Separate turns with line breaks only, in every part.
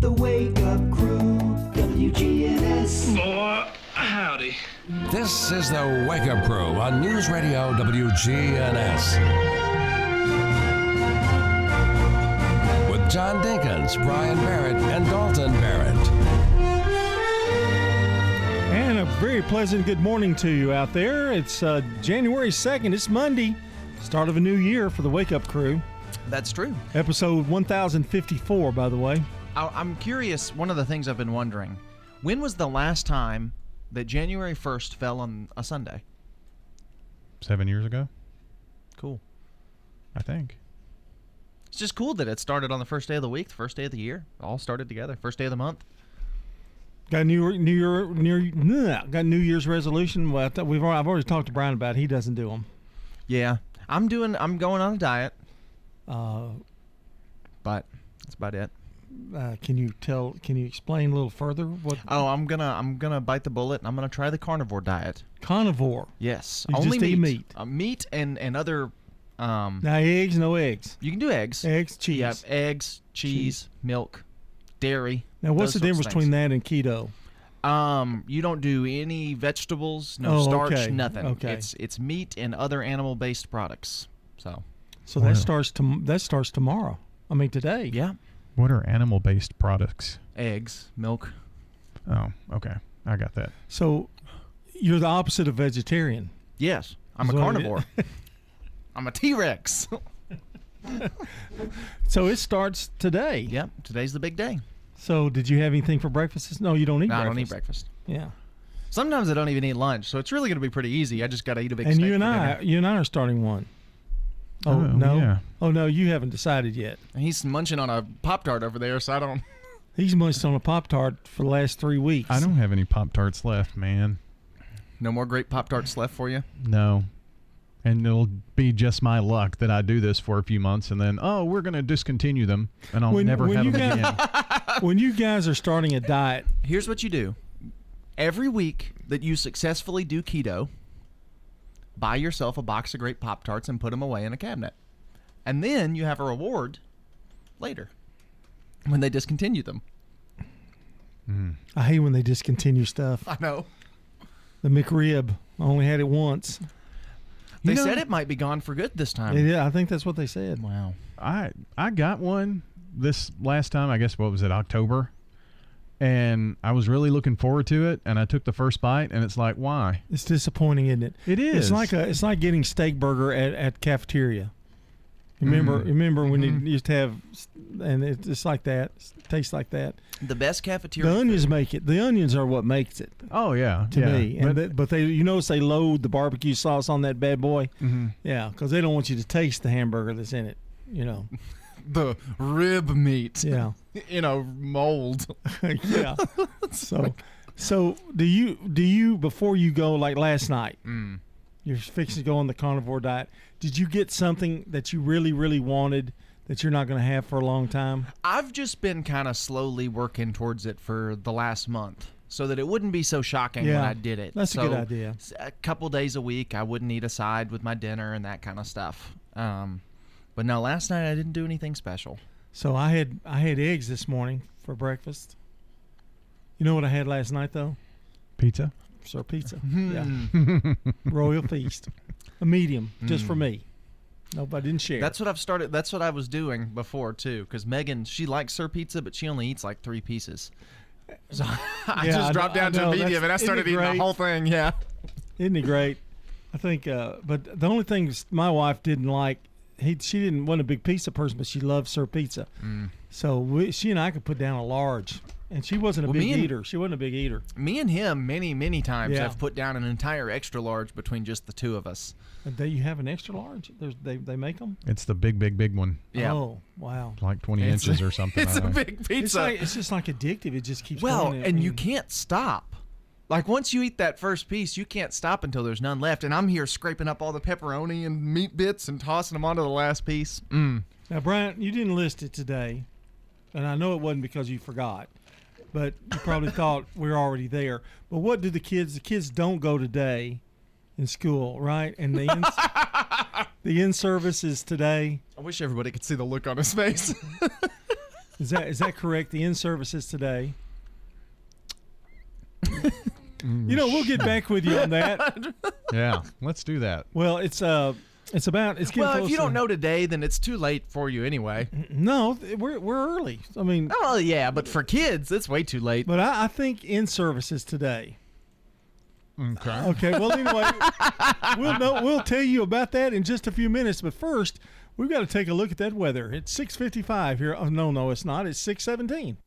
The Wake Up Crew, WGNS.
Boy, howdy.
This is the Wake Up Crew on News Radio WGNS. With John Dinkins, Brian Barrett, and Dalton Barrett.
And a very pleasant good morning to you out there. It's uh, January 2nd. It's Monday, start of a new year for the Wake Up Crew.
That's true.
Episode 1054, by the way.
I- I'm curious. One of the things I've been wondering: when was the last time that January 1st fell on a Sunday?
seven years ago,
Cool.
I think.
It's just cool that it started on the first day of the week, the first day of the year. All started together. First day of the month.
Got New New Year, New, bleh, got New Year's resolution. Well, I we've already, I've already talked to Brian about. It. He doesn't do them.
Yeah, I'm doing. I'm going on a diet,
Uh,
but that's about it.
Uh, can you tell? Can you explain a little further what
Oh, I'm gonna. I'm gonna bite the bullet and I'm gonna try the carnivore diet.
carnivore?
Yes,
You
only
just eat
meat.
meat.
Uh, meat and and other. Um,
Now eggs, no eggs.
you can do eggs.
Eggs, cheese.
Yeah, eggs, cheese, milk, dairy.
Now, what's the difference between that and keto?
Um, you don't do any vegetables, no
Oh,
starch,
okay,
nothing.
okay.
It's it's meat and other animal-based products. So
So
Wow.
that starts to that starts tomorrow. I mean today.
yeah,
What are animal based products?
eggs, milk.
Oh, okay. I got that.
So you're the opposite of vegetarian.
Yes, I'm a
what it
carnivore. I'm a T-Rex.
So it starts today.
yep, today's the big day.
So did you have anything for breakfast? No, you don't eat
No, I
breakfast.
don't eat breakfast.
Yeah.
Sometimes I don't even eat lunch, so it's really going to be pretty easy. I just got to eat a big
And
steak
you and
for
I,
dinner.
you and I are starting one. Oh,
Oh,
no.
yeah.
Oh no, you haven't decided yet.
He's munching on a Pop Tart over there, so I don't.
He's munched on a pop tart for the last three weeks.
I don't have any Pop Tarts left, man.
No more great Pop Tarts left for you.
No. And it'll be just my luck that I do this for a few months and then, oh, we're going to discontinue them and I'll
When-
never
when
have
you
them
got-
again.
when you guys are starting a diet,
Here's what you do. Every week that you successfully do keto, buy yourself a box of great Pop Tarts and put them away in a cabinet. And then you have a reward later when they discontinue them. Hmm.
I hate when they discontinue stuff.
I know.
The McRib, I only had it once.
They
You know-
said it might be gone for good this time.
Yeah, I think that's what they said.
Wow.
I I got one this last time, I guess what was it, October? And I was really looking forward to it and I took the first bite and it's like, why?
It's disappointing, isn't it?
It is.
It's like a it's like getting steak burger at, at cafeteria. Remember remember when
Mm-hmm.
you used to have and it's just like that. It tastes like that.
The best cafeteria.
The onions make it. The onions are what makes it
Oh yeah,
to
yeah.
me. And
But-
but, but they you notice they load the barbecue sauce on that bad boy.
Mhm.
Yeah, because they don't want you to taste the hamburger that's in it. You know.
the rib meat.
Yeah.
In a mold.
yeah. So so do you do you before you go like last night?
Mm.
You're fixing to go on the carnivore diet. Did you get something that you really really wanted that you're not going to have for a long time?
I've just been kind of slowly working towards it for the last month so that it wouldn't be so shocking when I did it.
that's a good idea.
A couple days a week, I wouldn't eat a side with my dinner and that kind of stuff. Um, but no, last night I didn't do anything special.
So I had I had eggs this morning for breakfast. You know what I had last night though?
Pizza?
Sir pizza.
Hmm.
Yeah. Royal feast. A medium just for me. Nope, I didn't share.
That's what I've started. That's what I was doing before too. Because Megan, she likes her pizza, but she only eats like three pieces. So I
Yeah,
just
I
dropped
know-
down to
know.
a medium, and I started
it
eating the whole thing. Yeah.
Isn't it great? I think, uh, but the only thing my wife didn't like, he she didn't want a big pizza person, but she loved Sir Pizza.
Mm.
So we, she and I could put down a large, and she wasn't a
Well,
big
and-
eater. She wasn't a big eater.
Me and him, many, many times,
Yeah.
have put down an entire extra large between just the two of us.
And they, you have an extra large? There's, they they make them.
It's the big, big, big one.
Yeah.
Oh wow.
Like 20
It's-
inches or something.
It's
I
a
think.
big
It's
pizza.
like it's just like addictive. It just keeps
well,
going. I
and you can't stop. Like once you eat that first piece, you can't stop until there's none left. And I'm here scraping up all the pepperoni and meat bits and tossing them onto the last piece. Mm.
Now, Brian, you didn't list it today, and I know it wasn't because you forgot, but you probably thought we are already there. But what do the kids? The kids don't go today in school, right? And the in, the in service is today.
I wish everybody could see the look on his face.
Is that is that correct? The in services today. You know, we'll get back with you on that.
Yeah, let's do that.
Well, it's uh, it's about it's getting
Well, if you don't know today, then it's too late for you anyway.
No, we're we're early. I mean,
Oh yeah, but for kids, it's way too late.
but I, I think in services today.
Okay.
Okay. Well, anyway, we'll know, we'll tell you about that in just a few minutes. But first, we've got to take a look at that weather. It's 6:55 here. Oh no, no, it's not. It's 6:17.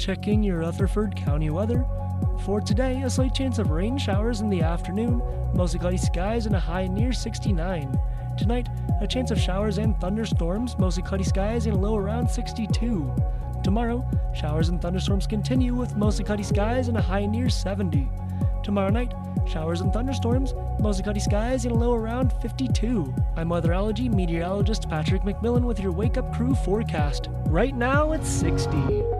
Checking your Rutherford County weather. For today, a slight chance of rain showers in the afternoon, mostly cloudy skies and a high near 69. Tonight, a chance of showers and thunderstorms, mostly cloudy skies and a low around 62. Tomorrow, showers and thunderstorms continue with mostly cloudy skies and a high near 70. Tomorrow night, showers and thunderstorms, mostly cloudy skies and a low around 52. I'm weatherology meteorologist Patrick McMillan with your Wake Up Crew forecast. Right now, it's 60.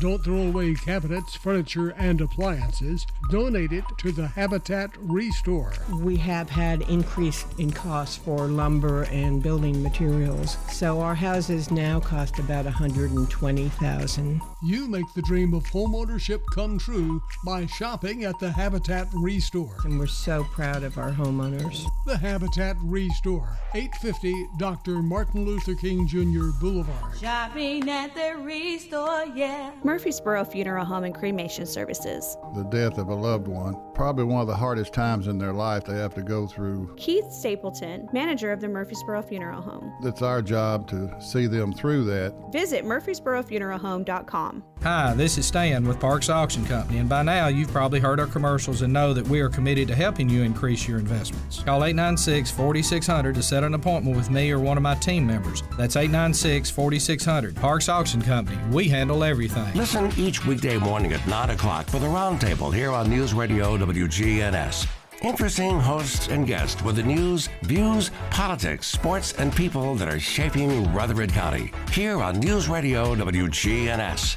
Don't throw away cabinets, furniture, and appliances. Donate it to the Habitat Restore.
We have had increase in costs for lumber and building materials, so our houses now cost about 120,000.
You make the dream of homeownership come true by shopping at the Habitat Restore.
And we're so proud of our homeowners.
The Habitat Restore, 850 Dr. Martin Luther King Jr. Boulevard.
Shopping at the Restore, yeah.
Murfreesboro Funeral Home and Cremation Services.
The death of a loved one, probably one of the hardest times in their life they have to go through.
Keith Stapleton, manager of the Murfreesboro Funeral Home.
It's our job to see them through that.
Visit murfreesborofuneralhome.com.
Hi, this is Stan with Parks Auction Company, and by now you've probably heard our commercials and know that we are committed to helping you increase your investments. Call 896 4600 to set an appointment with me or one of my team members. That's 896 4600. Parks Auction Company, we handle everything.
Listen each weekday morning at 9 o'clock for the Roundtable here on News Radio WGNS. Interesting hosts and guests with the news, views, politics, sports, and people that are shaping Rutherford County. Here on News Radio WGNS.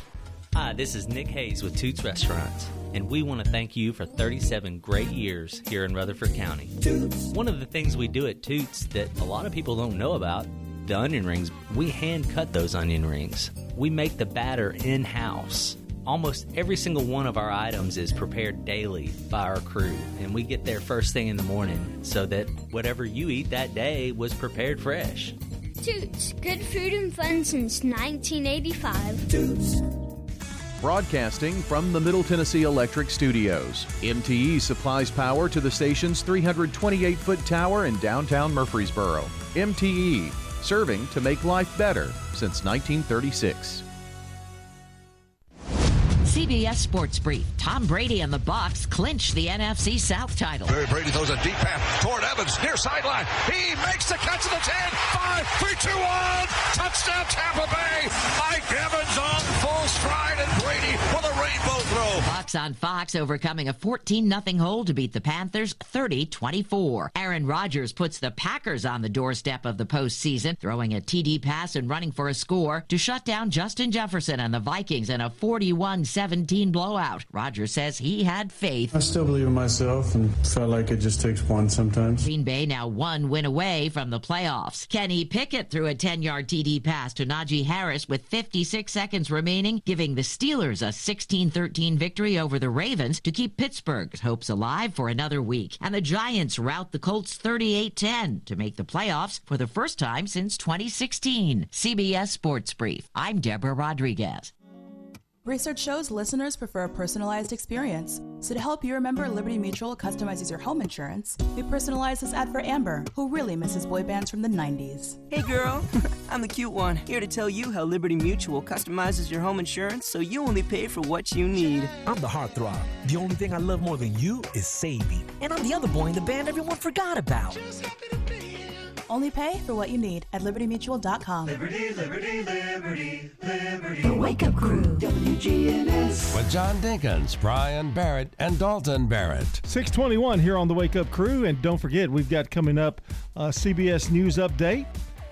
Hi, this is Nick Hayes with Toots Restaurants, and we want to thank you for 37 great years here in Rutherford County. One of the things we do at Toots that a lot of people don't know about the onion rings, we hand cut those onion rings. We make the batter in house. Almost every single one of our items is prepared daily by our crew, and we get there first thing in the morning so that whatever you eat that day was prepared fresh.
Toots, good food and fun since 1985. Toots.
Broadcasting from the Middle Tennessee Electric Studios, MTE supplies power to the station's 328 foot tower in downtown Murfreesboro. MTE, serving to make life better since 1936.
CBS Sports Brief. Tom Brady and the Bucks clinch the NFC South title.
Barry Brady throws a deep pass toward Evans near sideline. He makes the catch of the 10. 5, 3, 2, 1. Touchdown Tampa Bay. Mike Evans on full stride and Brady with a rainbow throw.
Bucks on Fox overcoming a 14 0 hole to beat the Panthers 30 24. Aaron Rodgers puts the Packers on the doorstep of the postseason, throwing a TD pass and running for a score to shut down Justin Jefferson and the Vikings in a 41 17 blowout. Rodgers says he had faith.
I still believe in myself and felt like it just takes one sometimes.
Green Bay now one win away from the playoffs. Kenny Pickett threw a 10 yard TD pass to Najee Harris with 56 seconds remaining, giving the Steelers a 16 13 victory over the Ravens to keep Pittsburgh's hopes alive for another week. And the Giants rout the Colts 38 10 to make the playoffs for the first time since 2016. CBS Sports Brief. I'm Deborah Rodriguez.
Research shows listeners prefer a personalized experience. So to help you remember, Liberty Mutual customizes your home insurance. We personalized this ad for Amber, who really misses boy bands from the 90s.
Hey girl, I'm the cute one, here to tell you how Liberty Mutual customizes your home insurance so you only pay for what you need.
I'm the heartthrob. The only thing I love more than you is Sadie. And I'm the other boy in the band everyone forgot about.
Only pay for what you need at libertymutual.com.
Liberty, liberty, liberty, liberty.
The Wake Up Crew, WGNS. With John Dinkins, Brian Barrett, and Dalton Barrett.
621 here on the Wake Up Crew. And don't forget, we've got coming up uh, a CBS News update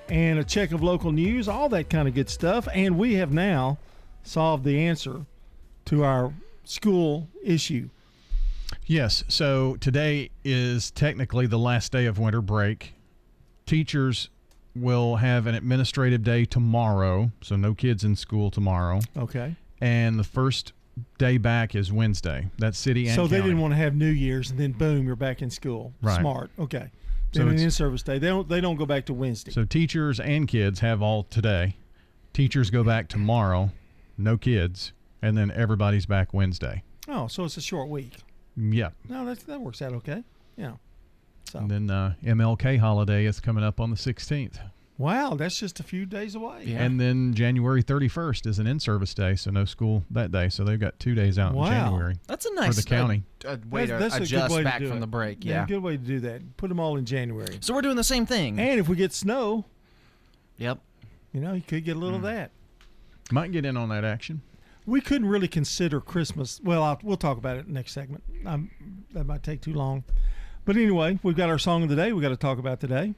and a check of local news, all that kind of good stuff. And we have now solved the answer to our school issue.
Yes. So today is technically the last day of winter break. Teachers will have an administrative day tomorrow, so no kids in school tomorrow.
Okay.
And the first day back is Wednesday. That's city and
so they
county.
didn't want to have New Year's and then boom, you're back in school.
Right.
Smart. Okay.
So
Then an in-service day. They don't. They don't go back to Wednesday.
So teachers and kids have all today. Teachers go back tomorrow, no kids, and then everybody's back Wednesday.
Oh, so it's a short week.
Yeah.
No, that that works out okay. Yeah.
And then uh, MLK holiday is coming up on the 16th.
Wow, that's just a few days away.
And then January 31st is an in-service day, so no school that day. So they've got two days out
Wow.
in January.
That's a nice for
the county.
uh, uh, way to
That's- that's a good
adjust
way to
back
do
from
it.
the break.
Yeah,
Yeah.
good way to do that. Put them all in January.
So we're doing the same thing.
And if we get snow,
Yep.
you know, you could get a little of that.
Might get in on that action.
We couldn't really consider Christmas. Well, I'll, we'll talk about it next segment. Um, that might take too long. But anyway, we've got our song of the day. We got to talk about today.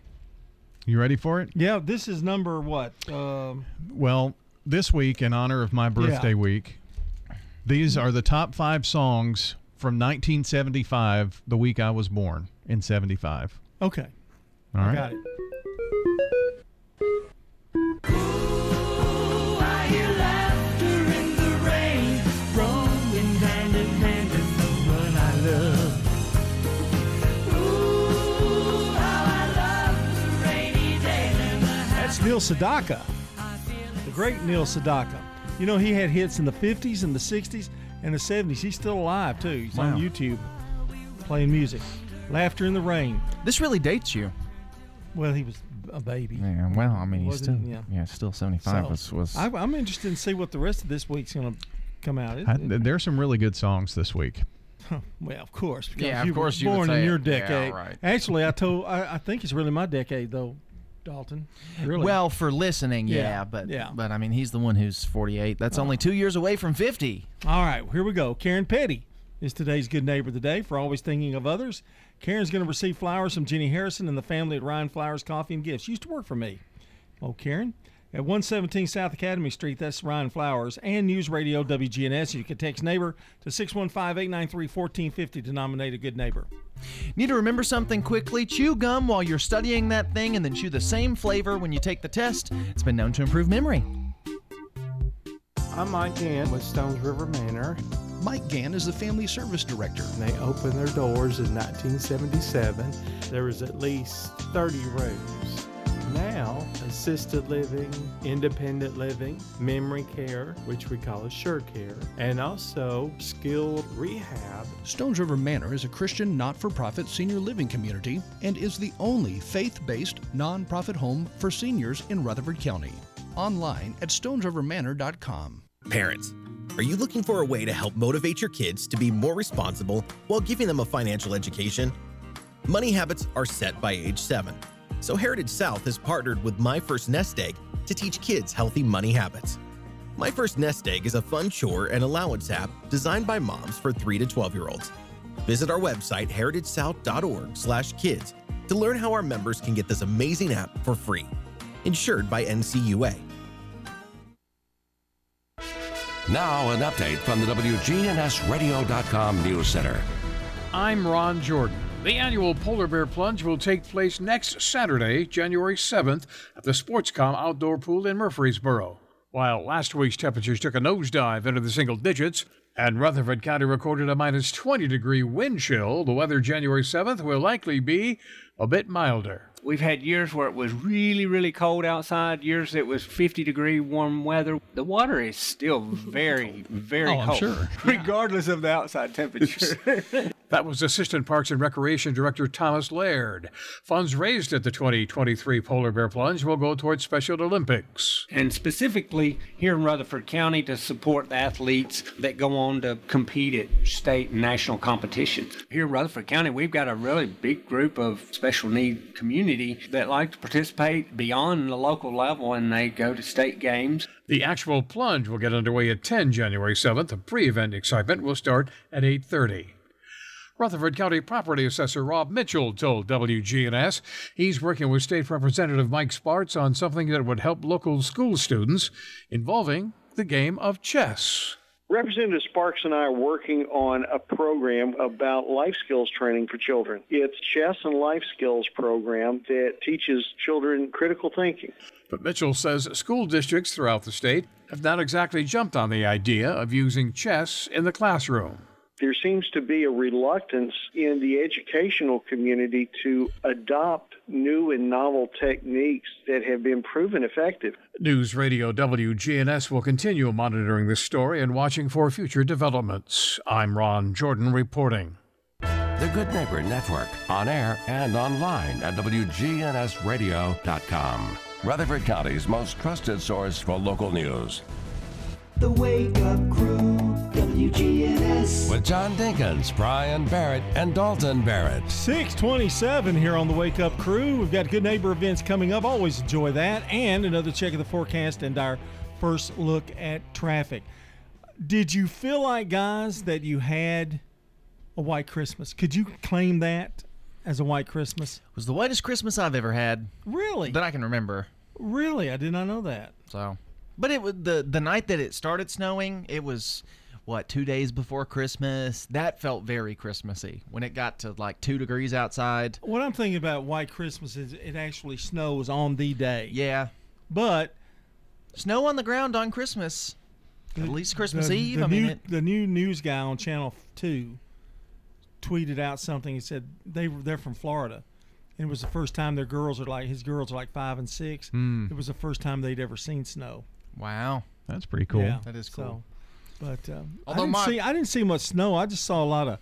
You ready for it?
Yeah, this is number what? Um,
Well, this week, in honor of my birthday week, these are the top five songs from 1975, the week I was born in 75.
okay,
All
I
right.
got it. Neil Sedaka, the great Neil Sedaka. You know, he had hits in the 50s and the 60s and the 70s. He's still alive, too. He's on YouTube playing music. Laughter in the Rain.
This really dates you.
Well, he was a baby.
Yeah, well, I mean, he's still yeah,
yeah.
still 75
So,
was was
I, I'm interested to see what the rest of this week's going to come out. It-
I,
it-
there's some really good songs this week.
well, of course. because
Yeah, of
you were
course you
born
say
in
it.
your
Yeah,
decade.
right.
Actually, I told. I, I think it's really my decade, though, Dalton. Really.
Well, for listening, yeah,
Yeah,
but
yeah.
but I mean, he's the one who's 48. That's only 2 years away from 50.
All right, here we go. Karen Petty is today's good neighbor of the day for always thinking of others. Karen's going to receive flowers from Jenny Harrison and the family at Ryan Flowers Coffee and Gifts. She used to work for me. Oh, Karen. At 117 South Academy Street, that's Ryan Flowers, and News Radio WGNS. You can text neighbor to 615 893 1450 to nominate a good neighbor.
Need to remember something quickly? Chew gum while you're studying that thing and then chew the same flavor when you take the test. It's been known to improve memory.
I'm Mike Gann with Stones River Manor.
Mike Gann is the Family Service Director.
They opened their doors in 1977. There was at least 30 rooms. Now, assisted living, independent living, memory care, which we call assured care, and also skilled rehab.
Stones River Manor is a Christian not for profit senior living community and is the only faith based nonprofit home for seniors in Rutherford County. Online at stonesrivermanor.com.
Parents, are you looking for a way to help motivate your kids to be more responsible while giving them a financial education? Money habits are set by age 7. So Heritage South has partnered with My First Nest Egg to teach kids healthy money habits. My First Nest Egg is a fun chore and allowance app designed by moms for 3 to 12 year olds. Visit our website heritagesouth.org/kids to learn how our members can get this amazing app for free. Insured by NCUA.
Now, an update from the WGNSradio.com News Center.
I'm Ron Jordan. The annual Polar Bear Plunge will take place next Saturday, January 7th, at the Sportscom Outdoor Pool in Murfreesboro. While last week's temperatures took a nosedive into the single digits, and Rutherford County recorded a minus 20 degree wind chill, the weather January 7th will likely be a bit milder.
We've had years where it was really, really cold outside, years it was 50 degree warm weather. The water is still very, oh, very
Oh,
cold,
sure.
regardless of the outside temperature.
That was Assistant Parks and Recreation Director Thomas Laird. Funds raised at the 2023 Polar Bear Plunge will go towards Special Olympics.
and specifically here in Rutherford County to support the athletes that go on to compete at state and national competitions. Here in Rutherford County, we've got a really big group of special need community
community that like to participate beyond the local level and they go to state games.
The actual plunge will get underway at 10 January 7th. The pre-event excitement will start at 8:30. Rutherford County Property Assessor Rob Mitchell told WGNS he's working with State Representative Mike Sparks on something that would help local school students involving the game of chess.
Representative Sparks and I are working on a program about life skills training for children. It's chess and life skills program that teaches children critical thinking.
But Mitchell says school districts throughout the state have not exactly jumped on the idea of using chess in the classroom.
There seems to be a reluctance in the educational community to adopt new and novel techniques that have been proven effective.
News Radio WGNS will continue monitoring this story and watching for future developments. I'm Ron Jordan reporting.
The Good Neighbor Network, on air and online at WGNSradio.com. Rutherford County's most trusted source for local news.
The Wake Up Crew, WGNS.
With John Dinkins, Brian Barrett, and Dalton Barrett.
627 here on the Wake Up Crew. We've got good neighbor events coming up. Always enjoy that. And another check of the forecast and our first look at traffic. Did you feel like, guys, that you had a white Christmas? Could you claim that as a white Christmas?
It was the whitest Christmas I've ever had.
Really?
That I can remember.
Really? I did not know that.
So, but it was the the night that it started snowing. It was what two days before Christmas. That felt very Christmassy when it got to like two degrees outside.
What I'm thinking about white Christmas is it actually snows on the day.
Yeah,
but
snow on the ground on Christmas. At least Christmas
the,
Eve.
The
I mean,
new,
it,
the new news guy on Channel Two tweeted out something. He said they were they're from Florida, and it was the first time their girls are like his girls are like five and six.
Hmm.
It was the first time they'd ever seen snow.
wow,
That's pretty cool.
Yeah,
that is cool.
So, but um, I didn't
my-
see I didn't see much snow. I just saw a lot of,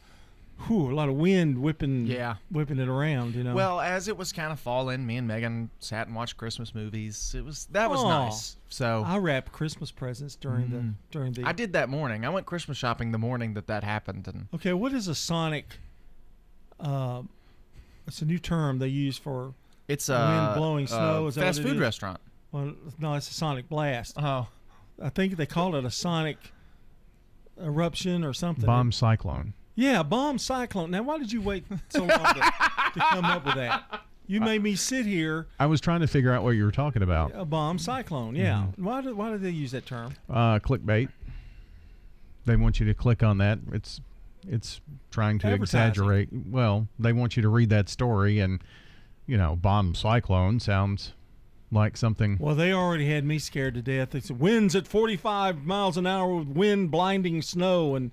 whew, a lot of wind whipping.
Yeah.
whipping it around. You know.
Well, as it was kind of falling, me and Megan sat and watched Christmas movies. It was that was
Aw.
nice. So
I wrapped Christmas presents during
Mm.
the during the.
I did that morning. I went Christmas shopping the morning that that happened, and
Okay, what is a sonic? Uh, it's a new term they use for
It's
a
wind
blowing
uh,
snow. is
fast food
is?
restaurant.
Well, no, it's a sonic blast.
Oh,
I think they call it a sonic eruption or something.
Bomb cyclone.
Yeah, bomb cyclone. Now, why did you wait so long to, to come up with that? You made me sit here.
I was trying to figure out what you were talking about.
A bomb cyclone. Yeah.
Mm-hmm.
Why did Why did they use that term?
Uh, clickbait. They want you to click on that. It's it's trying to exaggerate. Well, they want you to read that story, and you know, bomb cyclone sounds like something.
Well, they already had me scared to death. It's winds at 45 miles an hour with wind blinding snow. And,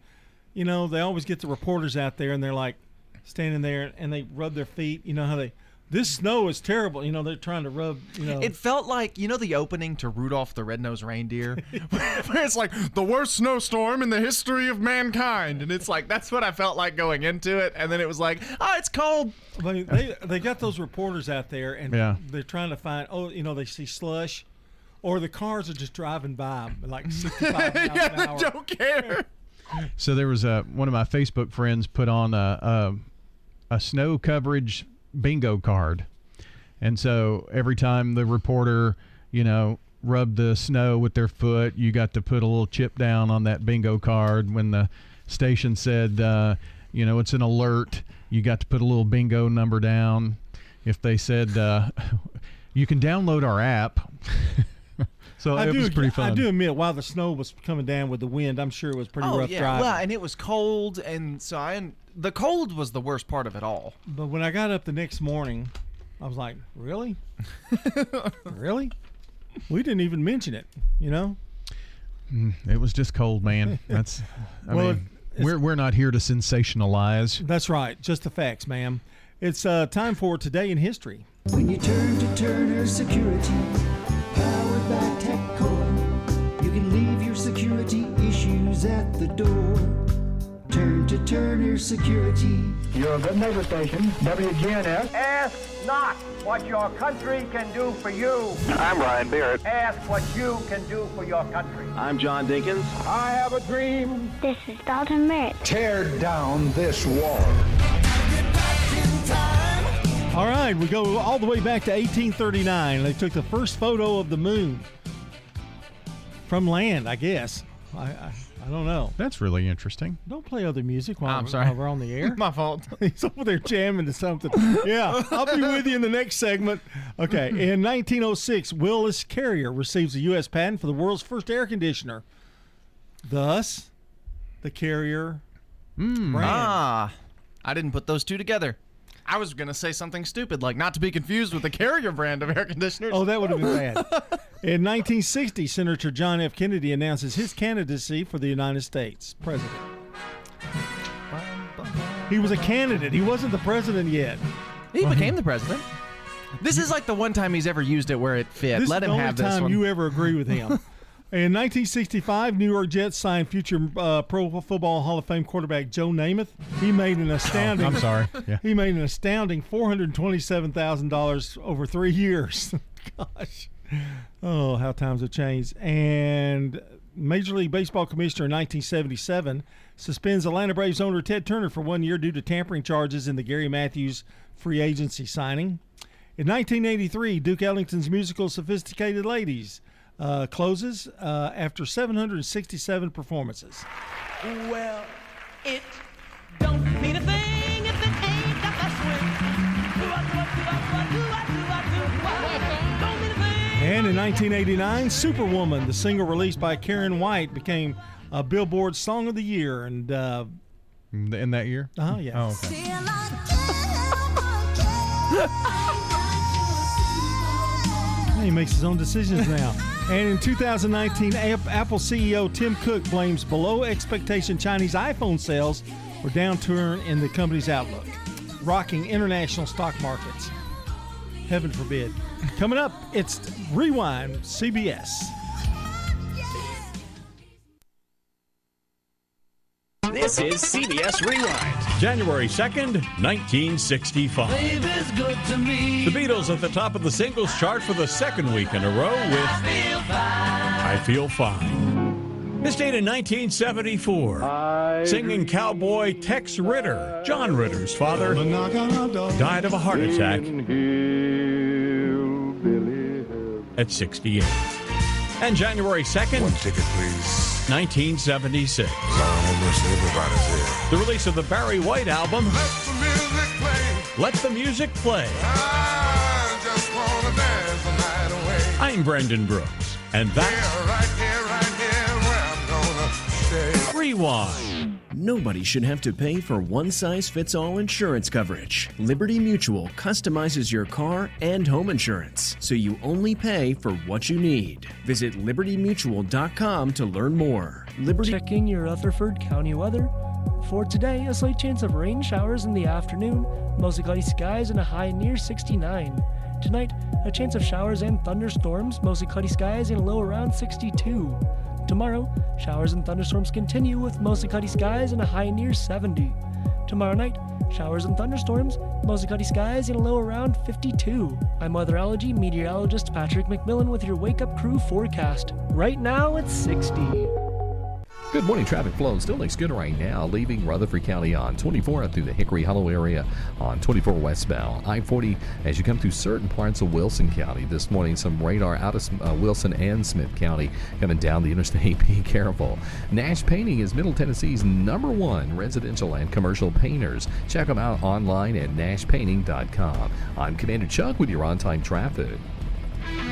you know, they always get the reporters out there and they're like standing there and they rub their feet. You know how they, this snow is terrible. You know, they're trying to rub, you know.
it felt like you know the opening to Rudolph the Red-Nosed Reindeer, where it's like the worst snowstorm in the history of mankind, and it's like that's what I felt like going into it, and then it was like, oh, it's cold.
They, they, they got those reporters out there and
Yeah.
they're trying to find, oh, you know, they see slush or the cars are just driving by like 65 miles
yeah,
an
they
hour.
don't care.
So there was a one of my Facebook friends put on a a, a snow coverage bingo card, and so every time the reporter, you know, rubbed the snow with their foot, you got to put a little chip down on that bingo card. When the station said, uh, you know, it's an alert, you got to put a little bingo number down. If they said, uh, you can download our app. so
I
it
do,
was pretty fun.
I do admit, while the snow was coming down with the wind, I'm sure it was pretty
oh
rough
yeah,
driving.
well, and it was cold, and so I the cold was the worst part of it all.
But when I got up the next morning, I was like, really? really? We didn't even mention it, you know?
Mm, It was just cold, man. That's. I
Well,
mean, we're we're not here to sensationalize.
That's right. Just the facts, ma'am. It's uh, time for Today in History.
When you turn to Turner Security, powered by TechCore, you can leave your security issues at the door. Turn Turner Security.
You're a good neighbor station, WGNS. Ask not what your country can do for you.
I'm Brian Barrett.
Ask what you can do for your country.
I'm John Dinkins.
I have a dream.
This is Dalton Barrett.
Tear down this wall.
All right, we go all the way back to 1839. They took the first photo of the moon from land, I guess. I, I, I don't know.
That's really interesting.
Don't play other music while,
I'm
we're-
sorry.
while we're on the air.
My fault.
He's over there jamming to something. Yeah, I'll be with you in the next segment. Okay, in 1906, Willis Carrier receives a U.S. patent for the world's first air conditioner. Thus, the Carrier brand.
Ah, I didn't put those two together. I was gonna say something stupid like not to be confused with the Carrier brand of air conditioners.
Oh, that would have been bad. In 1960, Senator John F. Kennedy announces his candidacy for the United States president. He was a candidate. He wasn't the president yet.
He uh-huh. became the president. This is like the one time he's ever used it where it fit.
This
Let
is
him
the only
have this
time
one.
you ever agree with him. In 1965, New York Jets signed future uh, Pro Football Hall of Fame quarterback Joe Namath. He made an astounding.
I'm sorry. Yeah.
He made an astounding four hundred twenty-seven thousand dollars over three years. Gosh, oh, how times have changed. And Major League Baseball commissioner in 1977 suspends Atlanta Braves owner Ted Turner for one year due to tampering charges in the Gary Matthews free agency signing. In 1983, Duke Ellington's musical "Sophisticated Ladies" uh, closes uh, after 767 performances.
Well, it don't mean a thing if it ain't mean a thing.
And in 1989, Superwoman, the single released by Karyn White, became a Billboard Song of the Year. And uh,
In that year?
uh yeah.
Oh, okay.
He makes his own decisions now. and in 2019, Apple CEO Tim Cook blames below expectation Chinese iPhone sales for downturn in the company's outlook, rocking international stock markets. Heaven forbid. Coming up, it's Rewind CBS.
This is CBS Rewind. January 2nd, 1965.
Baby's good to me.
The Beatles at the top of the singles chart for the second week in a row with I Feel Fine. This date in 1974. Singing cowboy Tex Ritter, John Ritter's father, died of a heart attack at 68. And January 2nd, One ticket, please. 1976. The release of the Barry White album, Let the Music Play. I'm Brendan Brooks, and that's Rewind.
Nobody should have to pay for one size fits all insurance coverage. Liberty Mutual customizes your car and home insurance, so you only pay for what you need. Visit libertymutual.com to learn more. Liberty
Checking your Rutherford County weather. For today, a slight chance of rain showers in the afternoon, mostly cloudy skies and a high near 69. Tonight, a chance of showers and thunderstorms, mostly cloudy skies and a low around 62. Tomorrow, showers and thunderstorms continue with mostly cloudy skies and a high near 70. Tomorrow night, showers and thunderstorms, mostly cloudy skies and a low around 52. I'm weatherology meteorologist Patrick McMillan with your Wake Up Crew forecast. Right now, it's 60.
Good morning. Traffic flow still looks good right now, leaving Rutherford County on 24 up through the Hickory Hollow area on 24 westbound. I 40 as you come through certain parts of Wilson County. This morning, some radar out of uh, Wilson and Smith County coming down the interstate. Be careful. Nash Painting is Middle Tennessee's number one residential and commercial painters. Check them out online at nashpainting.com. I'm Commander Chuck with your on time traffic.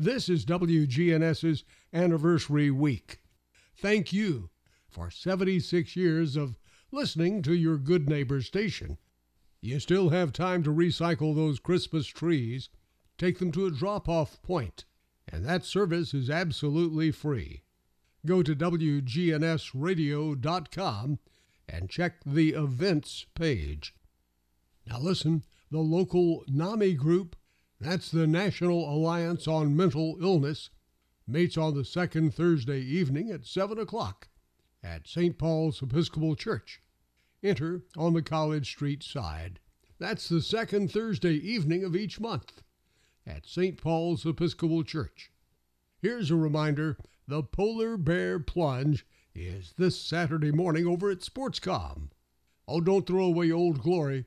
This is WGNS's anniversary week. Thank you for 76 years of listening to your good neighbor station. You still have time to recycle those Christmas trees, take them to a drop off point, and that service is absolutely free. Go to WGNSradio.com and check the events page. Now, listen, the local NAMI group, that's the National Alliance on Mental Illness, meets on the second Thursday evening at 7 o'clock at St. Paul's Episcopal Church. Enter on the College Street side. That's the second Thursday evening of each month at St. Paul's Episcopal Church. Here's a reminder the Polar Bear Plunge is this Saturday morning over at Sportscom. Oh, don't throw away Old Glory.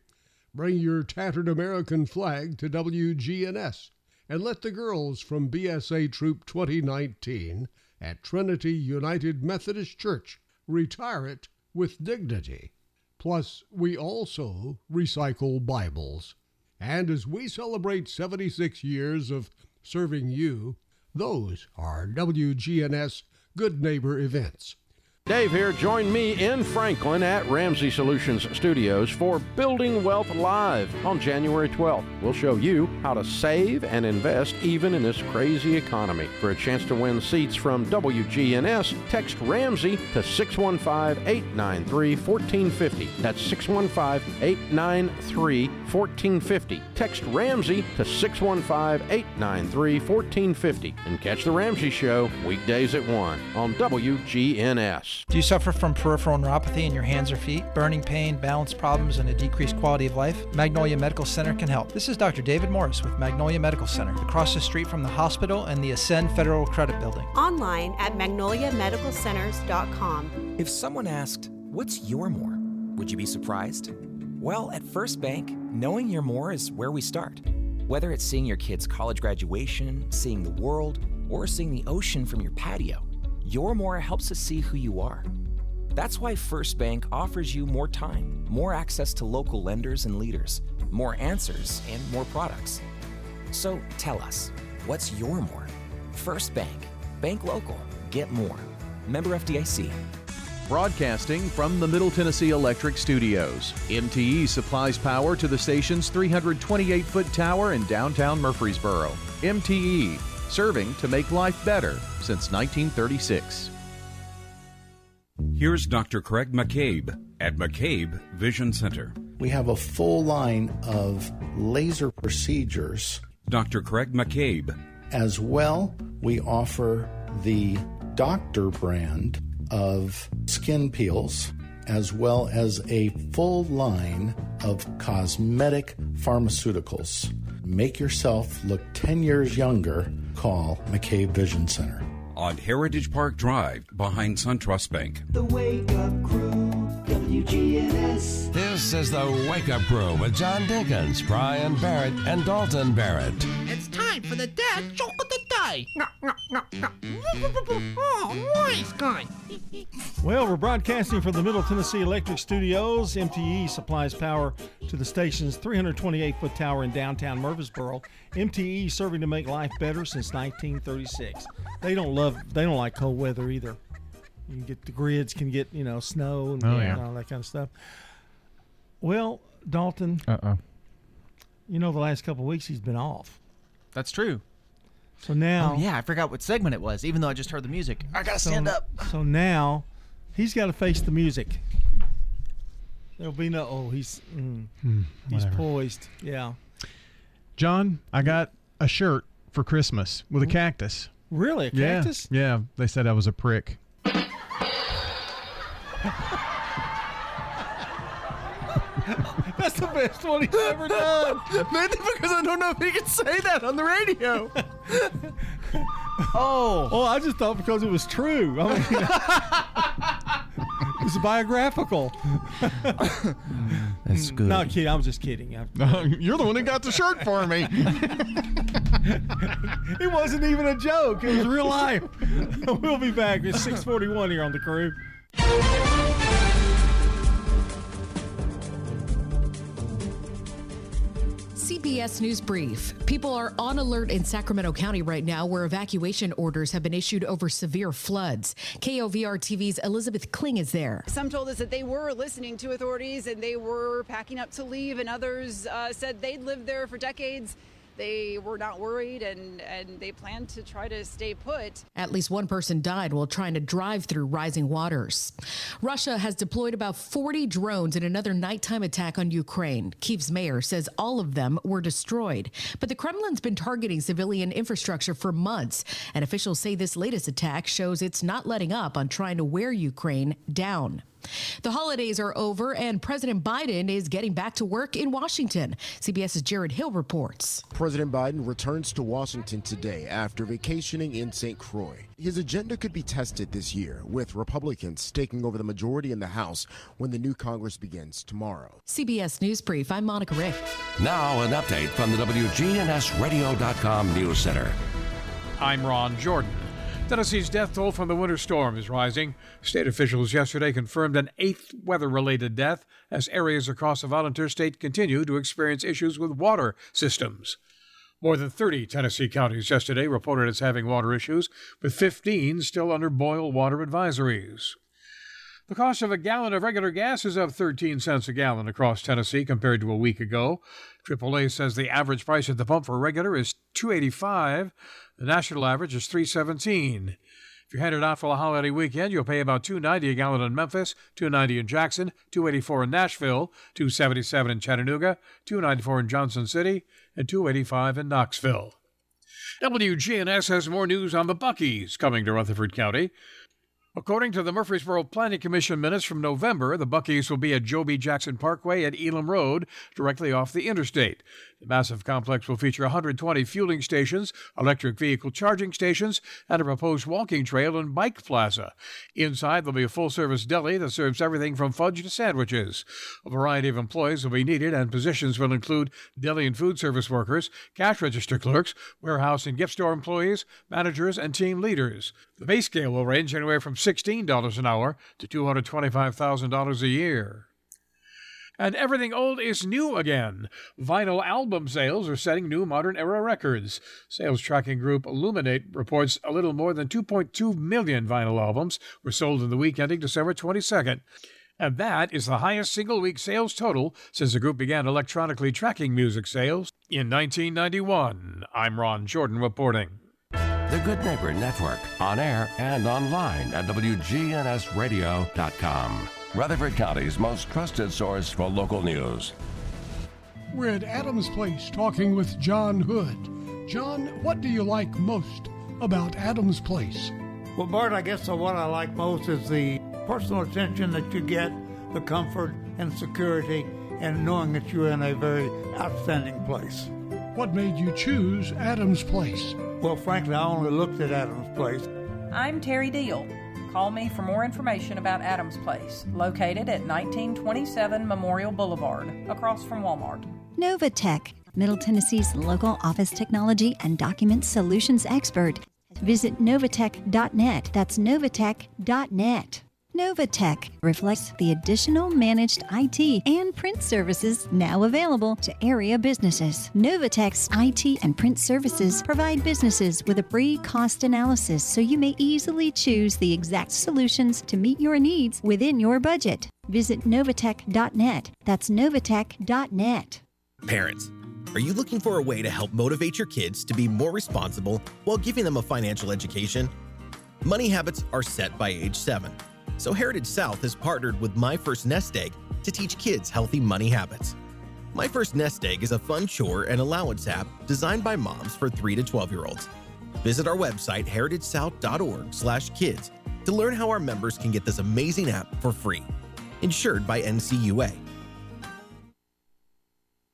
Bring your tattered American flag to WGNS and let the girls from BSA Troop 2019 at Trinity United Methodist Church retire it with dignity. Plus, we also recycle Bibles. And as we celebrate 76 years of serving you, those are WGNS Good Neighbor events.
Dave here. Join me in Franklin at Ramsey Solutions Studios for Building Wealth Live on January 12th. We'll show you how to save and invest even in this crazy economy. For a chance to win seats from WGNS, text Ramsey to 615 893 1450. That's 615 893 1450. Text Ramsey to 615 893 1450 and catch The Ramsey Show weekdays at 1 on WGNS.
Do you suffer from peripheral neuropathy in your hands or feet, burning pain, balance problems, and a decreased quality of life? Magnolia Medical Center can help. This is Dr. David Morris with Magnolia Medical Center, across the street from the hospital and the Ascend Federal Credit Building.
Online at magnoliamedicalcenters.com.
If someone asked, What's your more? Would you be surprised? Well, at First Bank, knowing your more is where we start. Whether it's seeing your kid's college graduation, seeing the world, or seeing the ocean from your patio, your more helps us see who you are. That's why First Bank offers you more time, more access to local lenders and leaders, more answers, and more products. So tell us, what's your more? First Bank. Bank local. Get more. Member FDIC.
Broadcasting from the Middle Tennessee Electric Studios, MTE supplies power to the station's 328 foot tower in downtown Murfreesboro. MTE, serving to make life better since 1936.
Here's Dr. Craig McCabe at McCabe Vision Center.
We have a full line of laser procedures.
Dr. Craig McCabe.
As well, we offer the doctor brand of skin peels, as well as a full line of cosmetic pharmaceuticals. Make yourself look 10 years younger. Call McCabe Vision Center.
On Heritage Park Drive behind SunTrust Bank.
The Wake Up Crew, WGNS.
This is the Wake Up Crew with John Dinkins, Brian Barrett, and Dalton Barrett.
It's time for the dad joke of the day. No, no, no, no. Oh, nice guy.
Well, we're broadcasting from the Middle Tennessee Electric Studios. MTE supplies power to the station's 328 foot tower in downtown Murfreesboro. MTE serving to make life better since 1936. They don't love, they don't like cold weather either. You can get the grids can get you know snow and,
Oh,
and all that kind of stuff. Well, Dalton,
Uh oh.
you know the last couple of weeks he's been off.
That's true.
So now,
Oh yeah, I forgot what segment it was. Even though I just heard the music, I gotta
so,
stand up.
So now he's got to face the music. There'll be no. Oh, he's mm,
Hmm,
he's poised. Yeah.
John, I got a shirt for Christmas with a cactus.
Really, a
Yeah,
cactus?
Yeah, they said I was a prick.
That's the best one he's ever done.
Mainly because I don't know if he can say that on the radio.
oh. Oh, I just thought because it was true. I mean, it's biographical.
That's good.
No, kidding. I was just kidding. I-
You're the one who got the shirt for me.
it wasn't even a joke. It was real life. we'll be back. It's 641 here on the crew.
CBS News Brief. People are on alert in Sacramento County right now where evacuation orders have been issued over severe floods. KOVR TV's Elizabeth Kling is there.
Some told us that they were listening to authorities and they were packing up to leave, and others uh, said they'd lived there for decades. They were not worried and, and they planned to try to stay put.
At least one person died while trying to drive through rising waters. Russia has deployed about 40 drones in another nighttime attack on Ukraine. Kiev's mayor says all of them were destroyed. But the Kremlin's been targeting civilian infrastructure for months, and officials say this latest attack shows it's not letting up on trying to wear Ukraine down. The holidays are over, and President Biden is getting back to work in Washington. CBS's Jared Hill reports.
President Biden returns to Washington today after vacationing in St. Croix. His agenda could be tested this year, with Republicans taking over the majority in the House when the new Congress begins tomorrow.
CBS News Brief, I'm Monica Rick.
Now, an update from the WGNSradio.com News Center.
I'm Ron Jordan. Tennessee's death toll from the winter storm is rising. State officials yesterday confirmed an eighth weather related death as areas across the volunteer state continue to experience issues with water systems. More than 30 Tennessee counties yesterday reported as having water issues, with 15 still under boil water advisories. The cost of a gallon of regular gas is up 13 cents a gallon across Tennessee compared to a week ago. AAA says the average price at the pump for regular is 285. The national average is 317. If you're headed out for a holiday weekend, you'll pay about 290 a gallon in Memphis, 290 in Jackson, 284 in Nashville, 277 in Chattanooga, 294 in Johnson City, and 285 in Knoxville. WGNS has more news on the Buc-ee's coming to Rutherford County. According to the Murfreesboro Planning Commission minutes from November, the Buc-ee's will be at Joe B. Jackson Parkway at Elam Road, directly off the interstate. The massive complex will feature 120 fueling stations, electric vehicle charging stations, and a proposed walking trail and bike plaza. Inside, there'll be a full service deli that serves everything from fudge to sandwiches. A variety of employees will be needed, and positions will include deli and food service workers, cash register clerks, warehouse and gift store employees, managers, and team leaders. The base scale will range anywhere from $16 an hour to $225,000 a year. And everything old is new again. Vinyl album sales are setting new modern era records. Sales tracking group Luminate reports a little more than 2.2 million vinyl albums were sold in the week ending December 22nd. And that is the highest single week sales total since the group began electronically tracking music sales in 1991. I'm Ron Jordan reporting.
The Good Neighbor Network, on air and online at WGNSradio.com. Rutherford County's most trusted source for local news.
We're at Adams Place talking with John Hood. John, what do you like most about Adams Place?
Well, Bart, I guess what I like most is the personal attention that you get, the comfort and security, and knowing that you're in a very outstanding place.
What made you choose Adams Place?
Well, frankly, I only looked at Adams Place.
I'm Terry Deal. Call me for more information about Adams Place, located at 1927 Memorial Boulevard, across from Walmart.
Novatech, Middle Tennessee's local office technology and document solutions expert. Visit novatech.net. That's novatech.net. Novatech reflects the additional managed IT and print services now available to area businesses. Novatech's IT and print services provide businesses with a free cost analysis so you may easily choose the exact solutions to meet your needs within your budget. Visit novatech.net. That's novatech.net.
Parents, are you looking for a way to help motivate your kids to be more responsible while giving them a financial education? Money habits are set by age 7 so Heritage South has partnered with My First Nest Egg to teach kids healthy money habits. My First Nest Egg is a fun chore and allowance app designed by moms for 3 to 12 year olds. Visit our website heritagesouth.org/kids to learn how our members can get this amazing app for free. Insured by NCUA.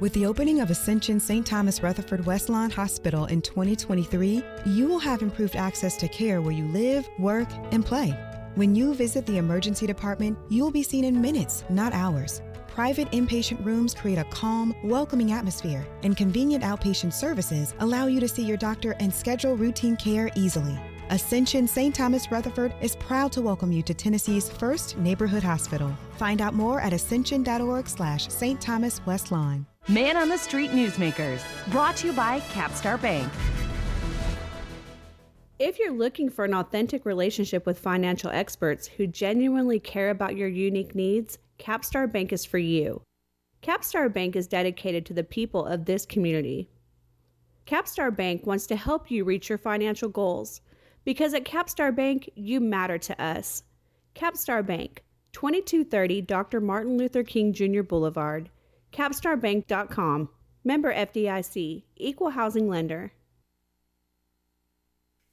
With the opening of Ascension St. Thomas Rutherford Westlawn Hospital in 2023, you will have improved access to care where you live, work, and play. When you visit the emergency department, you will be seen in minutes, not hours. private inpatient rooms create a calm, welcoming atmosphere, and convenient outpatient services allow you to see your doctor and schedule routine care easily. Ascension St. Thomas Rutherford is proud to welcome you to Tennessee's first neighborhood hospital. Find out more at ascension.org slash St. Thomas West Lawn.
Man on the Street Newsmakers, brought to you by Capstar Bank.
If you're looking for an authentic relationship with financial experts who genuinely care about your unique needs, Capstar Bank is for you. Capstar Bank is dedicated to the people of this community. Capstar Bank wants to help you reach your financial goals because at Capstar Bank, you matter to us. Capstar Bank, 2230 Dr. Martin Luther King Jr. Boulevard, capstarbank.com. Member FDIC, Equal Housing Lender.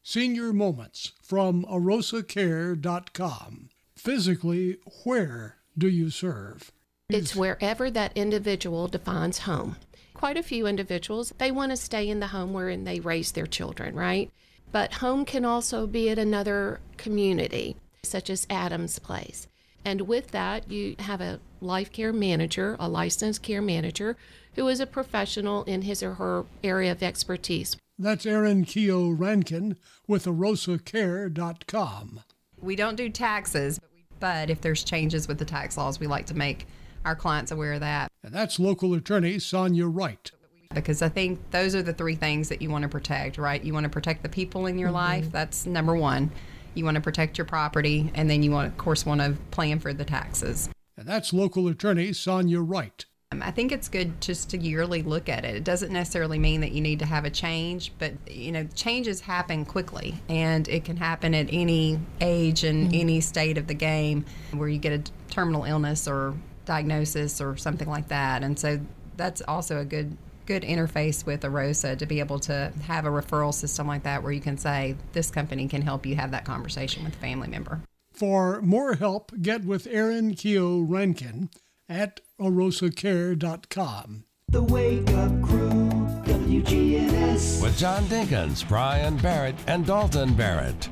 Senior Moments from arosacare.com. Physically, where do you serve? It's wherever that individual defines home. Quite a few individuals, they want to stay in the home wherein they raise their children, right? But home can also be at another community, such as Adams Place. And with that, you have a life care manager, a licensed care manager, who is a professional in his or her area of expertise. That's Erin Keogh Rankin with arosacare.com.
We don't do taxes, but if there's changes with the tax laws, we like to make our clients aware of that.
And that's local attorney Sonia Wright.
Because I think those are the three things that you want to protect, right? You want to protect the people in your mm-hmm. life. That's number one. You want to protect your property, and then you want, of course, want to plan for the taxes.
And that's local attorney Sonia Wright.
Um, I think it's good just to yearly look at it. It doesn't necessarily mean that you need to have a change, but you know, changes happen quickly, and it can happen at any age and mm-hmm. any state of the game where you get a terminal illness or diagnosis or something like that. And so that's also a good good interface with Arosa to be able to have a referral system like that where you can say this company can help you have that conversation with a family member.
For more help, get with Erin Keogh Rankin at arosacare.com.
The Wake Up Crew, WGNS.
With John Dinkins, Brian Barrett, and Dalton Barrett.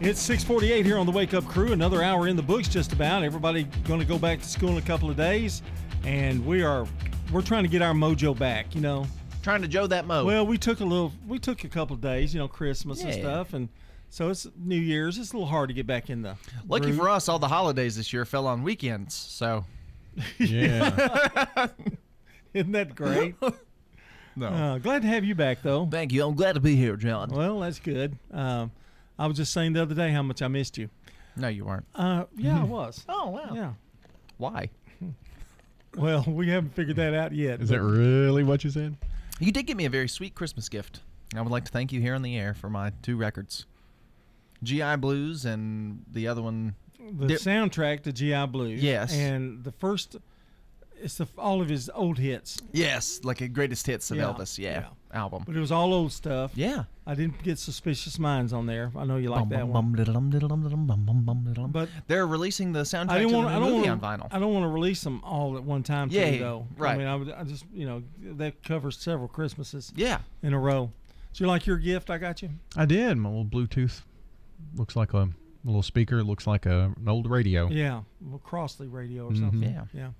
It's 648 here on the Wake Up Crew. Another hour in the books just about. Everybody going to go back to school in a couple of days. And we are we're trying to get our mojo back, you know.
Trying to Joe that mo.
Well, we took a little we took a couple of days, you know, Christmas yeah. and stuff and so it's New Year's. It's a little hard to get back in the.
Lucky
groove.
for us, all the holidays this year fell on weekends. So
Yeah. Isn't that great?
no.
Uh, glad to have you back, though.
Thank you. I'm glad to be here, John.
Well, that's good. Um, I was just saying the other day how much I missed you.
No, you weren't.
Uh, yeah, I was.
Oh, wow.
Yeah.
Why?
Well, we haven't figured that out yet.
Is that really what you said?
You did give me a very sweet Christmas gift. I would like to thank you here on the air for my two records. GI Blues and the other one
the Dip. soundtrack to GI Blues.
Yes,
and the first, it's the, all of his old hits.
Yes, like a greatest hits of
yeah.
Elvis. Yeah, yeah, album.
But it was all old stuff.
Yeah,
I didn't get Suspicious Minds on there. I know you like that one.
But they're releasing the soundtrack I didn't want, to the I don't movie
wanna,
on vinyl.
I don't want to release them all at one time.
Yeah,
too, though.
right.
I mean, I, would, I just you know that covers several Christmases.
Yeah,
in a row. So you like your gift? I got you.
I did. My little Bluetooth looks like a a little speaker. Looks like a, an old radio.
Yeah, a little Crosley radio or something.
Mm-hmm. Yeah,
yeah.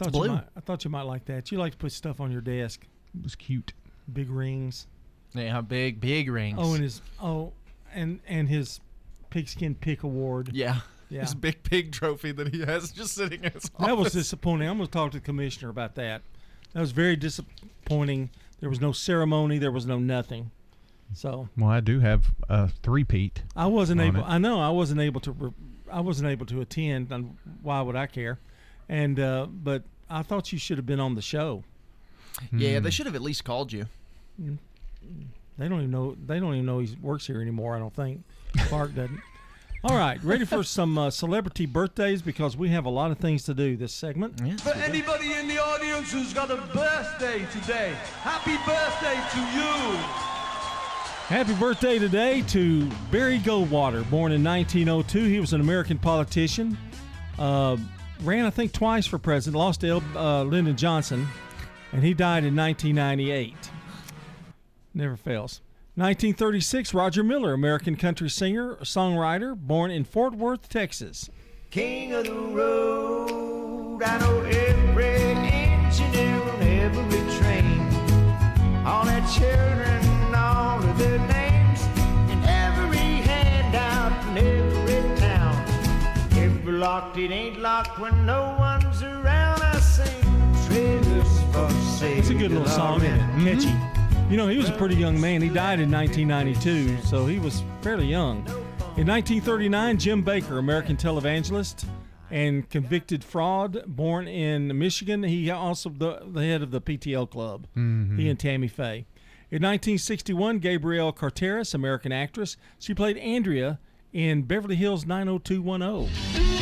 I thought you might. I thought you might like that. You like to put stuff on your desk.
It was cute.
Big rings.
Yeah, big big rings.
Oh, and his oh, and and his pigskin pick award.
Yeah.
Yeah.
His big pig trophy that he has just sitting in his office.
That was disappointing. I'm going to talk to the commissioner about that. That was very disappointing. There was no ceremony. There was no nothing. So
well, I do have a three-peat.
I wasn't able.
It.
I know I wasn't able to. Re, I wasn't able to attend. And why would I care? And uh, but I thought you should have been on the show.
Yeah, they should have at least called you.
Mm. They don't even know. They don't even know he works here anymore. I don't think. Clark doesn't. All right, ready for some uh, celebrity birthdays because we have a lot of things to do this segment.
Yeah.
For anybody in the audience who's got a birthday today, happy birthday to you.
Happy birthday today to Barry Goldwater, born in 1902. He was an American politician. Uh, ran, I think, twice for president. Lost to uh, Lyndon Johnson, and he died in 1998. Never fails. 1936, Roger Miller, American country singer, songwriter, born in Fort Worth, Texas.
King of the road.
I know every every train. All children, locked, it ain't locked when no one's around. I sing trailers for sale.
It's a good little song, isn't it? Catchy. You know, he was a pretty young man. He died in 1992, so he was fairly young. In 1939, Jim Bakker, American televangelist and convicted fraud, born in Michigan. He also the, the head of the PTL Club.
Mhm.
He and Tammy Faye. In 1961, Gabrielle Carteris, American actress, she played Andrea in Beverly Hills 90210.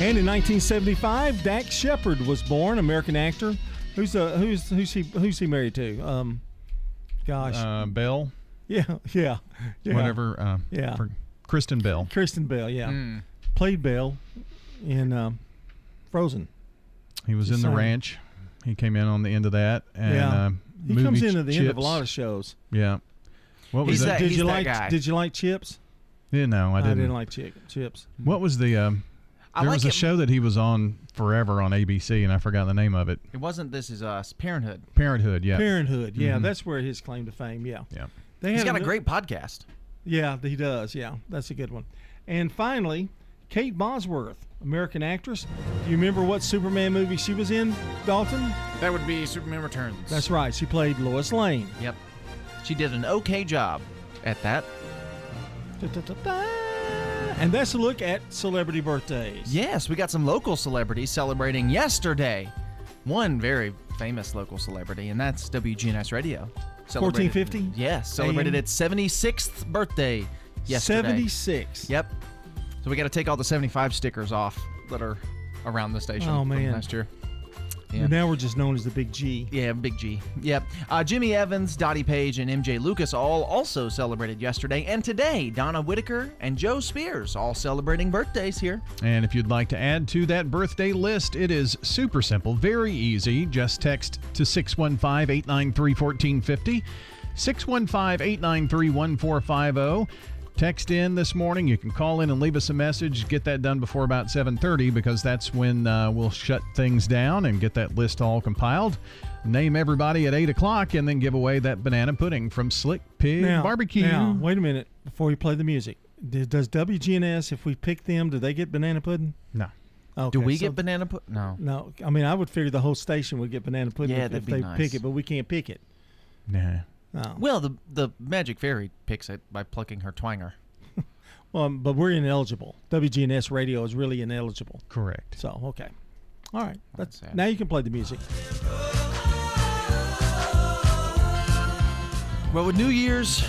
And in 1975, Dax Shepard was born, American actor. Who's uh, who's who's he who's he married to? Um, gosh,
Uh, Bell,
yeah, yeah, yeah.
whatever. Uh,
Yeah.
for Kristen Bell.
Kristen Bell, yeah,
Mm.
played Bell in um, Frozen.
He was
Just
in the
saying.
ranch. He came in on the end of that. And,
Yeah.
uh,
He comes in at the end of a lot of shows.
Yeah. What was
Did-
that?
Did you like? Did you like Chips?
Yeah, no, I didn't.
I didn't like chi- Chips.
What was the? Um,
I
there
like
was a
it-
show that he was on forever on ABC, and I forgot the name of it.
It wasn't This Is Us. Parenthood.
Parenthood, yeah.
Parenthood, yeah,
Mhm.
that's where his claim to fame. Yeah,
yeah.
They
He's
had
got a
ano-
great podcast.
Yeah, he does. Yeah, that's a good one. And finally, Kate Bosworth, American actress. Do you remember what Superman movie she was in, Dalton?
That would be Superman Returns.
That's right. She played Lois Lane.
Yep. She did an okay job at that.
And that's a look at celebrity birthdays.
Yes, we got some local celebrities celebrating yesterday. One very famous local celebrity, and that's WGNS Radio. Celebrated-
1450?
Yes, celebrated
AM?
its 76th birthday yesterday.
76.
Yep. So we got to take all the 75 stickers off that are around the station
Oh,
from
man.
last year.
And Now we're just known as the Big G.
Yeah, Big G. Yep. Uh, Jimmy Evans, Dottie Page, and MJ Lucas all also celebrated yesterday. And today, Donna Whitaker and Joe Spears all celebrating birthdays here.
And if you'd like to add to that birthday list, it is super simple, very easy. Just text to 615 893 1450. 615 893 1450. Text in this morning. You can call in and leave us a message. Get that done before about 7:30 because that's when uh, we'll shut things down and get that list all compiled. Name everybody at 8 o'clock and then give away that banana pudding from Slick Pig
Now,
Barbecue.
Now, wait a minute before you play the music. Does WGNS, if we pick them, do they get banana pudding?
No.
Okay,
Do we
so-
get banana pudding? No.
No, I mean I would figure the whole station would get banana pudding
Yeah,
if,
that'd
if
be
they
nice.
pick it, but we can't pick it.
Nah.
No.
Well, the the Magic Fairy picks it by plucking her twanger.
Well, but we're ineligible. WGNS radio is really ineligible.
Correct.
So okay, all right. That's now you can play the music.
Well, with New Year's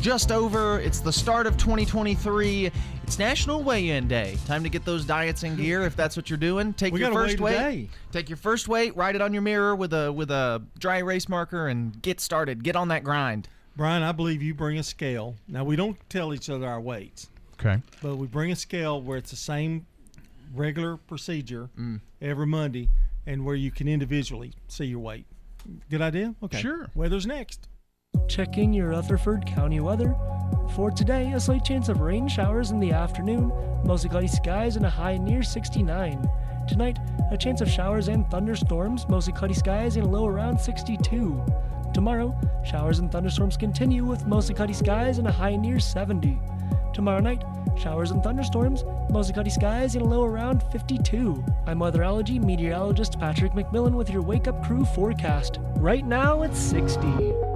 just over, it's the start of 2023. It's National Weigh-In Day. Time to get those diets in gear if that's what you're doing. Take
We
your
gotta
first
weigh
weight.
today.
Take your first weight, write it on your mirror with a with a dry erase marker, and get started. Get on that grind.
Brian, I believe you bring a scale. Now we don't tell each other our weights,
Okay.
but we bring a scale where it's the same regular procedure
Mm.
every Monday, and where you can individually see your weight. Good idea? Okay.
Sure.
Weather's next.
Checking your Rutherford County weather. For today, a slight chance of rain showers in the afternoon, mostly cloudy skies and a high near 69. Tonight, a chance of showers and thunderstorms, mostly cloudy skies and a low around 62. Tomorrow, showers and thunderstorms continue with mostly cloudy skies and a high near 70. Tomorrow night, showers and thunderstorms, mostly cloudy skies and a low around 52. I'm weatherology meteorologist Patrick McMillan with your Wake Up Crew forecast. Right now, it's 60.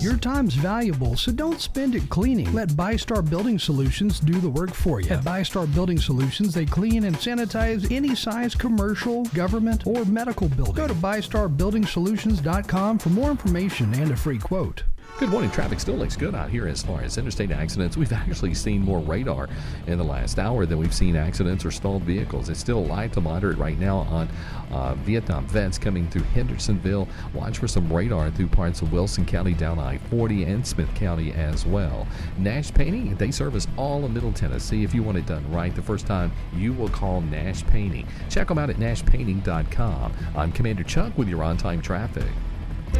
Your time's valuable, so don't spend it cleaning. Let ByStar Building Solutions do the work for you. At ByStar Building Solutions, they clean and sanitize any size commercial, government, or medical building. Go to ByStarBuildingSolutions.com for more information and a free quote.
Good morning. Traffic still looks good out here as far as interstate accidents. We've actually seen more radar in the last hour than we've seen accidents or stalled vehicles. It's still light to moderate right now on uh, Vietnam vets coming through Hendersonville. Watch for some radar through parts of Wilson County down I 40 and Smith County as well. Nash Painting, they service all of Middle Tennessee. If you want it done right the first time, you will call Nash Painting. Check them out at nashpainting.com. I'm Commander Chuck with your on time traffic.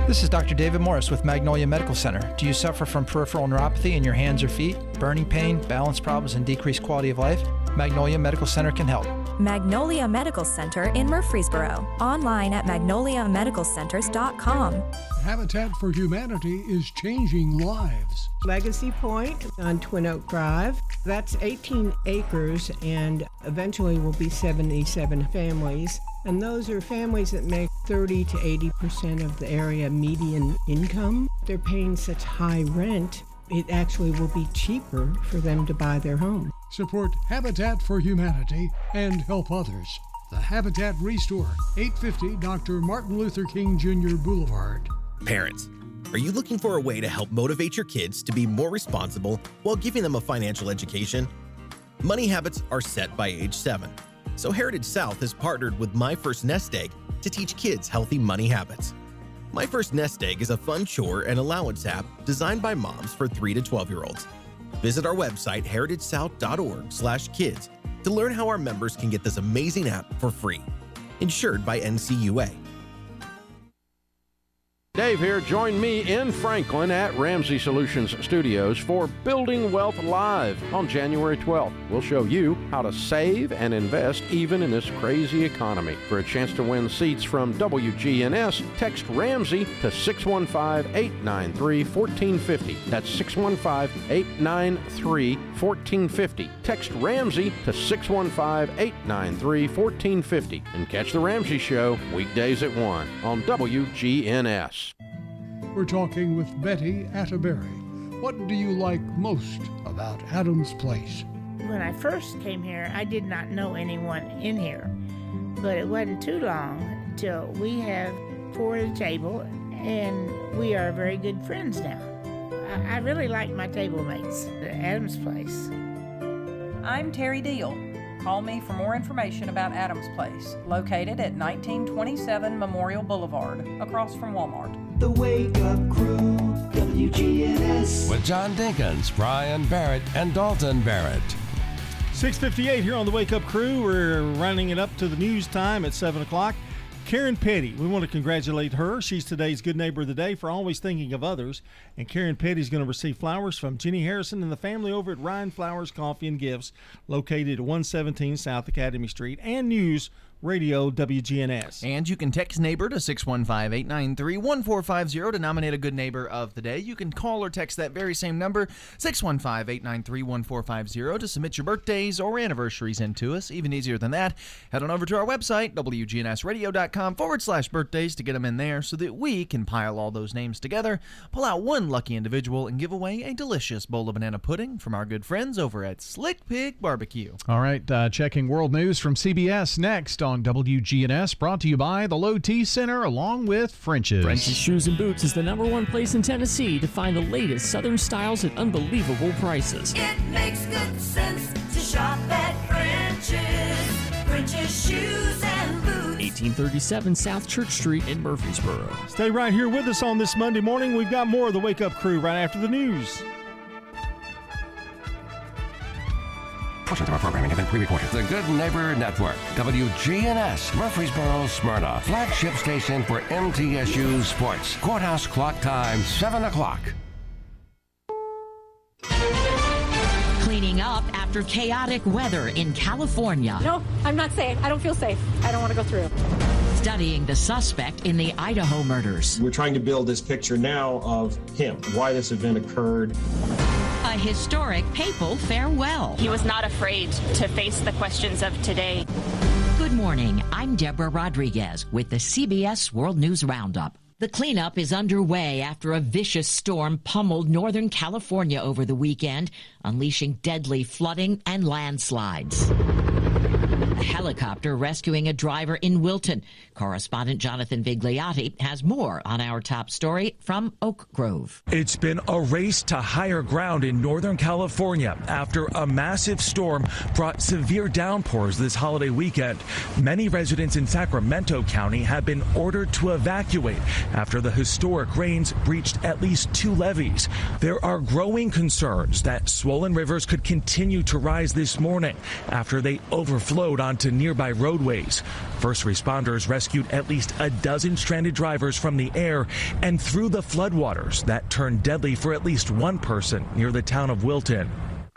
This is Dr. David Morris with Magnolia Medical Center. Do you suffer from peripheral neuropathy in your hands or feet, burning pain, balance problems, and decreased quality of life? Magnolia Medical Center can help.
Magnolia Medical Center in Murfreesboro. Online at magnoliamedicalcenters.com.
Habitat for Humanity is changing lives.
Legacy Point on Twin Oak Drive. That's 18 acres and eventually will be 77 families. And those are families that make 30 to 80 percent of the area median income. They're paying such high rent, it actually will be cheaper for them to buy their home.
Support Habitat for Humanity and help others. The Habitat Restore, 850 Dr. Martin Luther King Jr. Boulevard.
Parents, are you looking for a way to help motivate your kids to be more responsible while giving them a financial education? Money habits are set by age 7. So Heritage South has partnered with My First Nest Egg to teach kids healthy money habits. My First Nest Egg is a fun chore and allowance app designed by moms for 3 to 12 year olds. Visit our website heritagesouth.org/kids to learn how our members can get this amazing app for free. Insured by NCUA.
Dave here. Join me in Franklin at Ramsey Solutions Studios for Building Wealth Live on January 12th. We'll show you how to save and invest even in this crazy economy. For a chance to win seats from WGNS, text Ramsey to 615 893 1450. That's 615 893 1450. Text Ramsey to 615 893 1450 and catch The Ramsey Show weekdays at 1 on WGNS.
We're talking with Betty Atterbury. What do you like most about Adams Place?
When I first came here, I did not know anyone in here, but it wasn't too long till we have four at a table, and we are very good friends now. I, I really like my table mates at Adams Place.
I'm Terry Deal. Call me for more information about Adams Place, located at 1927 Memorial Boulevard, across from Walmart.
The Wake Up Crew, WGNS.
With John Dinkins, Brian Barrett, and Dalton Barrett.
658 here on the Wake Up Crew. We're running it up to the news time at 7 o'clock. Karen Petty, we want to congratulate her. She's today's Good Neighbor of the Day for always thinking of others. And Karen Petty is going to receive flowers from Jenny Harrison and the family over at Ryan Flowers Coffee and Gifts, located at 117 South Academy Street, and News Radio WGNS.
And you can text neighbor to 615 893 1450 to nominate a good neighbor of the day. You can call or text that very same number, 615 893 1450, to submit your birthdays or anniversaries into us. Even easier than that, head on over to our website, WGNSradio.com forward slash birthdays, to get them in there so that we can pile all those names together, pull out one lucky individual, and give away a delicious bowl of banana pudding from our good friends over at Slick Pig Barbecue.
All right, uh, checking world news from CBS next on WGNS, brought to you by the Low T Center along with French's.
French's Shoes and Boots is the number one place in Tennessee to find the latest Southern styles at unbelievable prices.
It makes good sense to shop at French's. French's Shoes and Boots.
1837 South Church Street in Murfreesboro.
Stay right here with us on this Monday morning. We've got more of the Wake Up Crew right after the news.
Portions of our programming have been pre-recorded. The Good Neighbor Network, WGNS, Murfreesboro, Smyrna, flagship station for MTSU Sports. Courthouse clock time, 7 o'clock.
Cleaning up after chaotic weather in California.
No, I'm not safe. I don't feel safe. I don't want to go through.
Studying the suspect in the Idaho murders.
We're trying to build this picture now of him, why this event occurred.
A historic papal farewell.
He was not afraid to face the questions of today.
Good morning. I'm Deborah Rodriguez with the CBS World News Roundup. The cleanup is underway after a vicious storm pummeled Northern California over the weekend, unleashing deadly flooding and landslides. Helicopter rescuing a driver in Wilton. Correspondent Jonathan Vigliotti has more on our top story from Oak Grove.
It's been a race to higher ground in Northern California after a massive storm brought severe downpours this holiday weekend. Many residents in Sacramento County have been ordered to evacuate after the historic rains breached at least two levees. There are growing concerns that swollen rivers could continue to rise this morning after they overflowed onto nearby roadways. First responders rescued at least a dozen stranded drivers from the air and through the floodwaters that turned deadly for at least one person near the town of Wilton.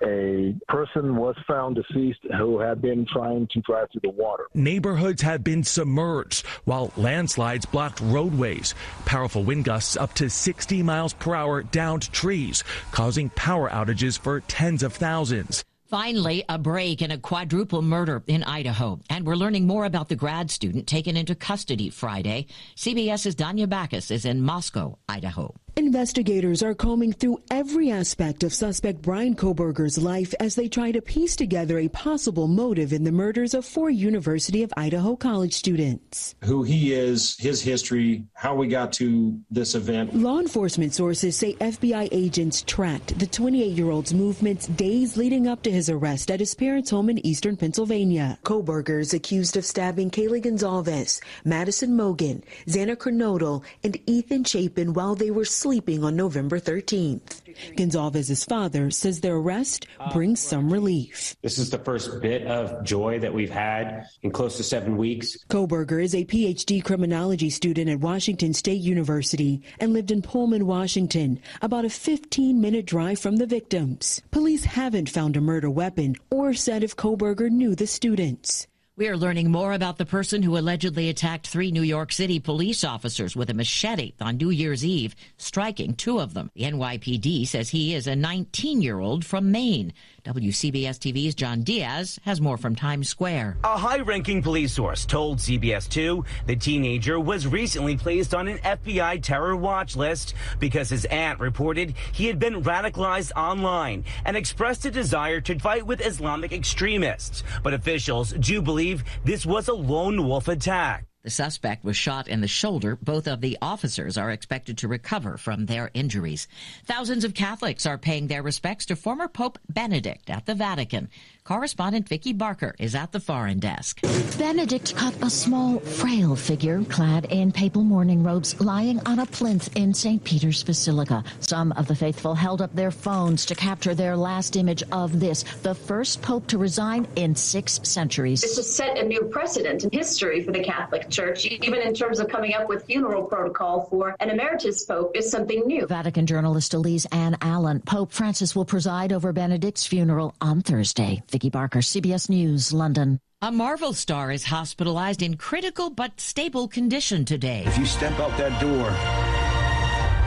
A person was found deceased who had been trying to drive through the water.
Neighborhoods have been submerged while landslides blocked roadways. Powerful wind gusts up to 60 miles per hour downed trees, causing power outages for tens of thousands.
Finally, a break in a quadruple murder in Idaho. And we're learning more about the grad student taken into custody Friday. CBS's Danya Bacchus is in Moscow, Idaho.
Investigators are combing through every aspect of suspect Bryan Kohberger's life as they try to piece together a possible motive in the murders of four University of Idaho college students.
Who he is, his history, how we got to this event.
Law enforcement sources say FBI agents tracked the 28 year old's movements days leading up to his arrest at his parents' home in eastern Pennsylvania. Kohberger is accused of stabbing Kaylee Goncalves, Madison Mogan, Xana Kernodle, and Ethan Chapin while they were sleeping on November 13th. Goncalves's father says the arrest brings some relief.
This is the first bit of joy that we've had in close to seven weeks.
Kohberger is a PhD criminology student at Washington State University and lived in Pullman, Washington, about a 15 minute drive from the victims. Police haven't found a murder weapon or said if Kohberger knew the students.
We are learning more about the person who allegedly attacked three New York City police officers with a machete on New Year's Eve, striking two of them. The NYPD says he is a 19 year old from Maine. WCBS TV's John Diaz has more from Times Square.
A high ranking police source told CBS 2 the teenager was recently placed on an FBI terror watch list because his aunt reported he had been radicalized online and expressed a desire to fight with Islamic extremists. But officials do believe this was a lone wolf attack.
The suspect was shot in the shoulder. Both of the officers are expected to recover from their injuries. Thousands of Catholics are paying their respects to former Pope Benedict at the Vatican. Correspondent Vicki Barker is at the foreign desk.
Benedict caught a small, frail figure clad in papal mourning robes lying on a plinth in St. Peter's Basilica. Some of the faithful held up their phones to capture their last image of this, the first pope to resign in six centuries.
This has set a new precedent in history for the Catholic Church, even in terms of coming up with funeral protocol for an emeritus pope is something new.
Vatican journalist Elise Ann Allen. Pope Francis will preside over Benedict's funeral on Thursday. Vicki Barker, CBS News, London.
A Marvel star is hospitalized in critical but stable condition today.
If you step out that door,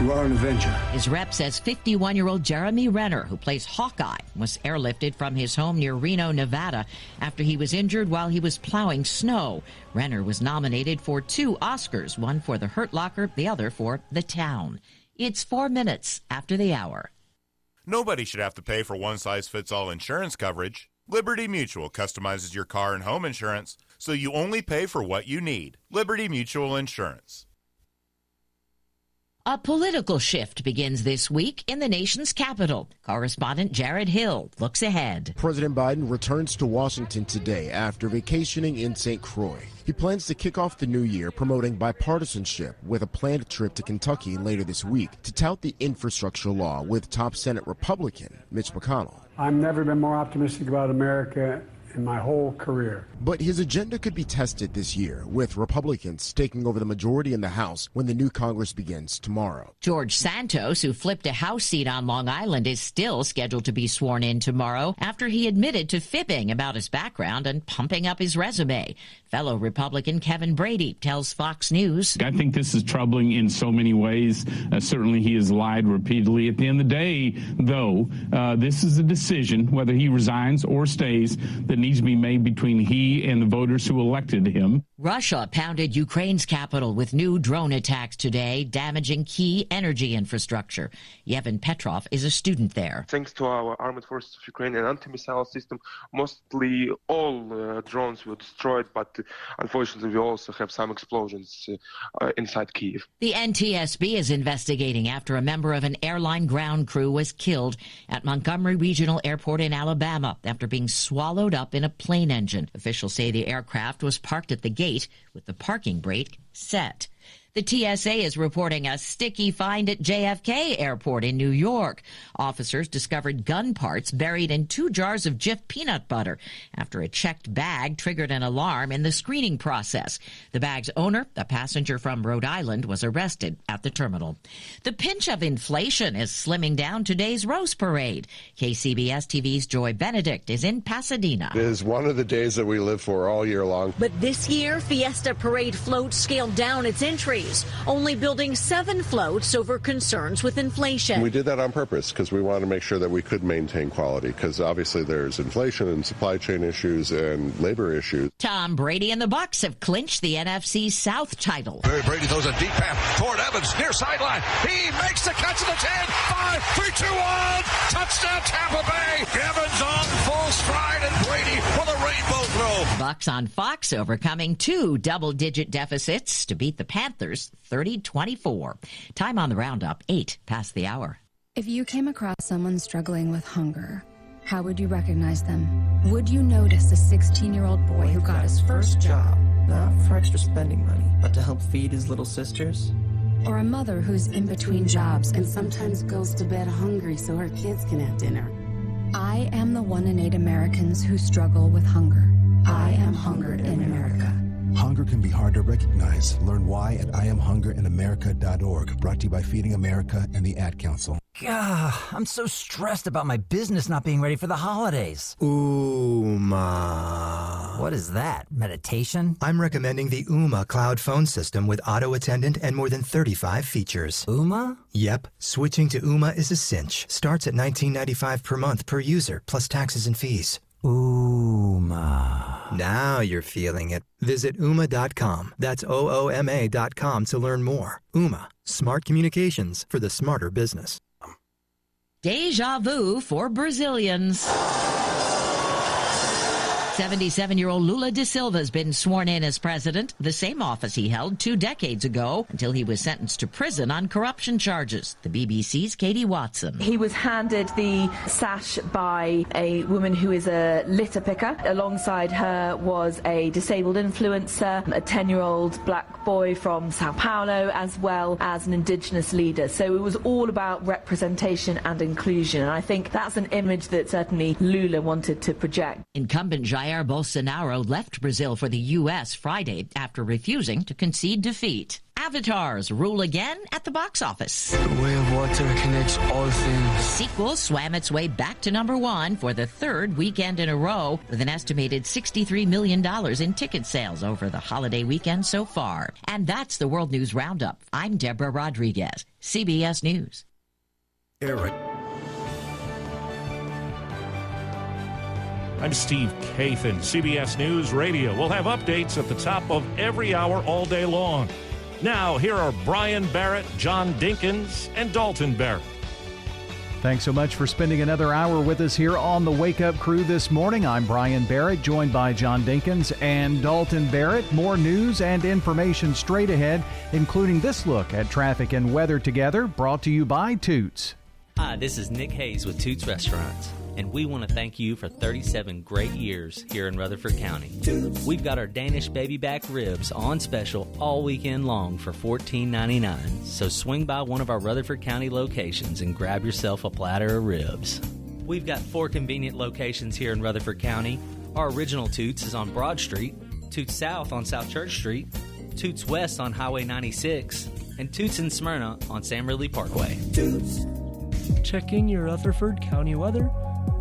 you are an Avenger.
His rep says 51 year old Jeremy Renner, who plays Hawkeye, was airlifted from his home near Reno, Nevada, after he was injured while he was plowing snow. Renner was nominated for two Oscars, one for The Hurt Locker, the other for The Town. It's four minutes after the hour.
Nobody should have to pay for one size fits all insurance coverage. Liberty Mutual customizes your car and home insurance so you only pay for what you need. Liberty Mutual Insurance.
A political shift begins this week in the nation's capital. Correspondent Jared Hill looks ahead.
President Biden returns to Washington today after vacationing in St. Croix. He plans to kick off the new year promoting bipartisanship with a planned trip to Kentucky later this week to tout the infrastructure law with top Senate Republican Mitch McConnell.
I've never been more optimistic about America in my whole career.
But his agenda could be tested this year, with Republicans taking over the majority in the House when the new Congress begins tomorrow.
George Santos, who flipped a House seat on Long Island, is still scheduled to be sworn in tomorrow after he admitted to fibbing about his background and pumping up his resume. Fellow Republican Kevin Brady tells Fox News.
I think this is troubling in so many ways. Uh, certainly, he has lied repeatedly. At the end of the day, though, uh, this is a decision, whether he resigns or stays, that needs to be made between he and the voters who elected him.
Russia pounded Ukraine's capital with new drone attacks today, damaging key energy infrastructure. Yevhen Petrov is a student there.
Thanks to our armed forces of Ukraine and anti-missile system, mostly all uh, drones were destroyed, but unfortunately we also have some explosions uh, inside Kiev.
The NTSB is investigating after a member of an airline ground crew was killed at Montgomery Regional Airport in Alabama after being swallowed up in a plane engine. Officials say the aircraft was parked at the gate with the parking brake set. The TSA is reporting a sticky find at JFK Airport in New York. Officers discovered gun parts buried in two jars of Jif peanut butter after a checked bag triggered an alarm in the screening process. The bag's owner, a passenger from Rhode Island, was arrested at the terminal. The pinch of inflation is slimming down today's Rose parade. KCBS TV's Joy Benedict is in Pasadena.
It is one of the days that we live for all year long.
But this year, Fiesta Parade floats scaled down its entries, only building seven floats over concerns with inflation.
We did that on purpose because we wanted to make sure that we could maintain quality because obviously there's inflation and supply chain issues and labor issues.
Tom Brady and the Bucs have clinched the NFC South title.
Barry Brady throws a deep pass toward Evans near sideline. He makes the catch of the 10. 5, 3, 2, 1. Touchdown Tampa Bay. Evans on full stride and Brady with the rainbow throw.
Bucs on Fox overcoming two double-digit deficits to beat the Panthers 30-24. Time on the roundup, 8 past the hour.
If you came across someone struggling with hunger, how would you recognize them? Would you notice a 16 year old boy who got his first job?
Not for extra spending money, but to help feed his little sisters?
Or a mother who's in between jobs and
sometimes goes to bed hungry so her kids can have dinner?
I am the one in eight Americans who struggle with hunger. I am hungered in America.
Hunger can be hard to recognize. Learn why at IamHungerInAmerica.org. Brought to you by Feeding America and the Ad Council.
Gah, I'm so stressed about my business not being ready for the holidays.
Ooma.
What is that? Meditation?
I'm recommending the Ooma cloud phone system with auto attendant and more than 35 features.
Ooma?
Yep. Switching to Ooma is a cinch. Starts at $19.95 per month per user, plus taxes and fees.
Ooma.
Now you're feeling it. Visit Ooma.com. That's O O M A.com to learn more. Ooma. Smart communications for the smarter business.
Deja vu for Brazilians. 77 year old Lula da Silva has been sworn in as president, the same office he held two decades ago until he was sentenced to prison on corruption charges. The BBC's Katie Watson.
He was handed the sash by a woman who is a litter picker. Alongside her was a disabled influencer, a 10 year old black boy from Sao Paulo, as well as an indigenous leader. So it was all about representation and inclusion. And I think that's an image that certainly Lula wanted to project.
Incumbent Jair Bolsonaro left Brazil for the U.S. Friday after refusing to concede defeat. Avatars rule again at the box office.
The way of water connects all things.
Sequel swam its way back to number one for the third weekend in a row with an estimated $63 million in ticket sales over the holiday weekend so far. And that's the World News Roundup. I'm Deborah Rodriguez, CBS News.
Eric. I'm Steve Kathan, CBS News Radio. We'll have updates at the top of every hour all day long. Now, here are Brian Barrett, John Dinkins, and Dalton Barrett.
Thanks so much for spending another hour with us here on the Wake Up Crew this morning. I'm Brian Barrett, joined by John Dinkins and Dalton Barrett. More news and information straight ahead, including this look at traffic and weather together, brought to you by Toots.
Hi, this is Nick Hayes with Toots Restaurants and we want to thank you for 37 great years here in Rutherford County. We've got our Danish baby back ribs on special all weekend long for $14.99, so swing by one of our Rutherford County locations and grab yourself a platter of ribs. We've got four convenient locations here in Rutherford County. Our original Toots is on Broad Street, Toots South on South Church Street, Toots West on Highway 96, and Toots in Smyrna on Sam Ridley Parkway. Toots.
Checking your Rutherford County weather.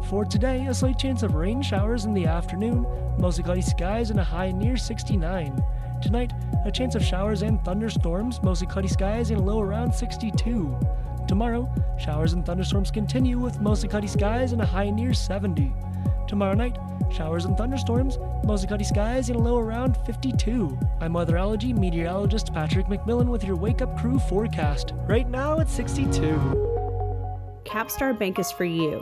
For today, a slight chance of rain showers in the afternoon, mostly cloudy skies and a high near 69. Tonight, a chance of showers and thunderstorms, mostly cloudy skies and a low around 62.
Tomorrow, showers and thunderstorms continue with mostly cloudy skies and a high near 70. Tomorrow night, showers and thunderstorms, mostly cloudy skies and a low around 52. I'm weatherology meteorologist Patrick McMillan with your Wake Up Crew forecast. Right now it's 62.
Capstar Bank is for you.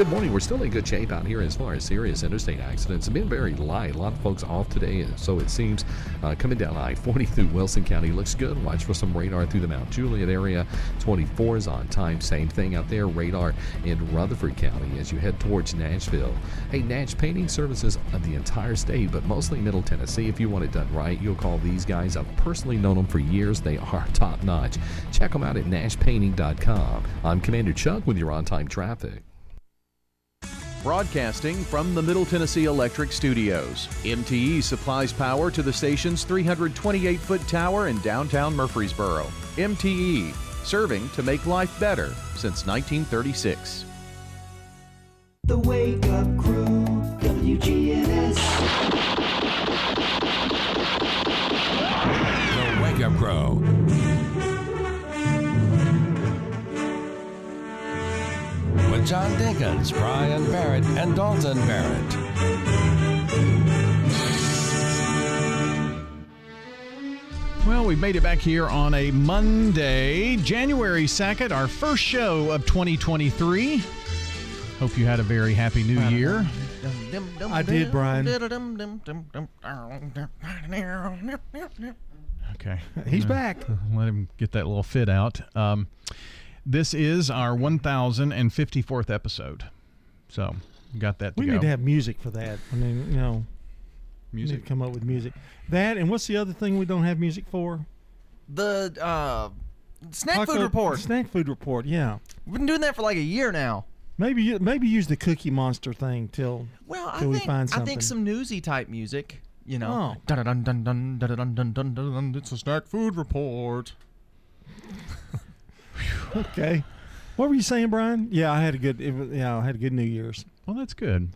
Good morning. We're still in good shape out here as far as serious interstate accidents. It's been very light. A lot of folks off today, so it seems. Uh, coming down I 40 through Wilson County looks good. Watch for some radar through the Mount Juliet area. 24 is on time. Same thing out there. Radar in Rutherford County as you head towards Nashville. Hey, Nash Painting Services of the entire state, but mostly Middle Tennessee. If you want it done right, you'll call these guys. I've personally known them for years. They are top notch. Check them out at nashpainting.com. I'm Commander Chuck with your on time traffic.
Broadcasting from the Middle Tennessee Electric Studios, MTE supplies power to the station's 328 foot tower in downtown Murfreesboro. MTE, serving to make life better since 1936.
The Wake Up Crew, WGNS.
John Dinkins, Brian Barrett, and Dalton Barrett.
Well, we've made it back here on a Monday, January 2nd, our first show of 2023. Hope you had a very happy new year.
I did, Brian.
Okay.
He's back.
Let him get that little fit out. Um, this is our 1054th episode. So, got that to
We
go.
need to have music for that. I mean, you know,
Music?
Need to come up with music. That and what's the other thing we don't have music for?
The uh, snack
Taco-
food report.
Snack food report. Yeah.
We've been doing that for like a year now.
Maybe you- maybe use the Cookie Monster thing till
Well, I
till we
think
find
I
something.
think some newsy type music. You know,
Oh.
dun dun dun dun dun dun dun dun dun dun. It's a snack food report.
Okay. What were you saying, Brian? Yeah, I had a good. It was, yeah, I had a good New Year's.
Well, that's good.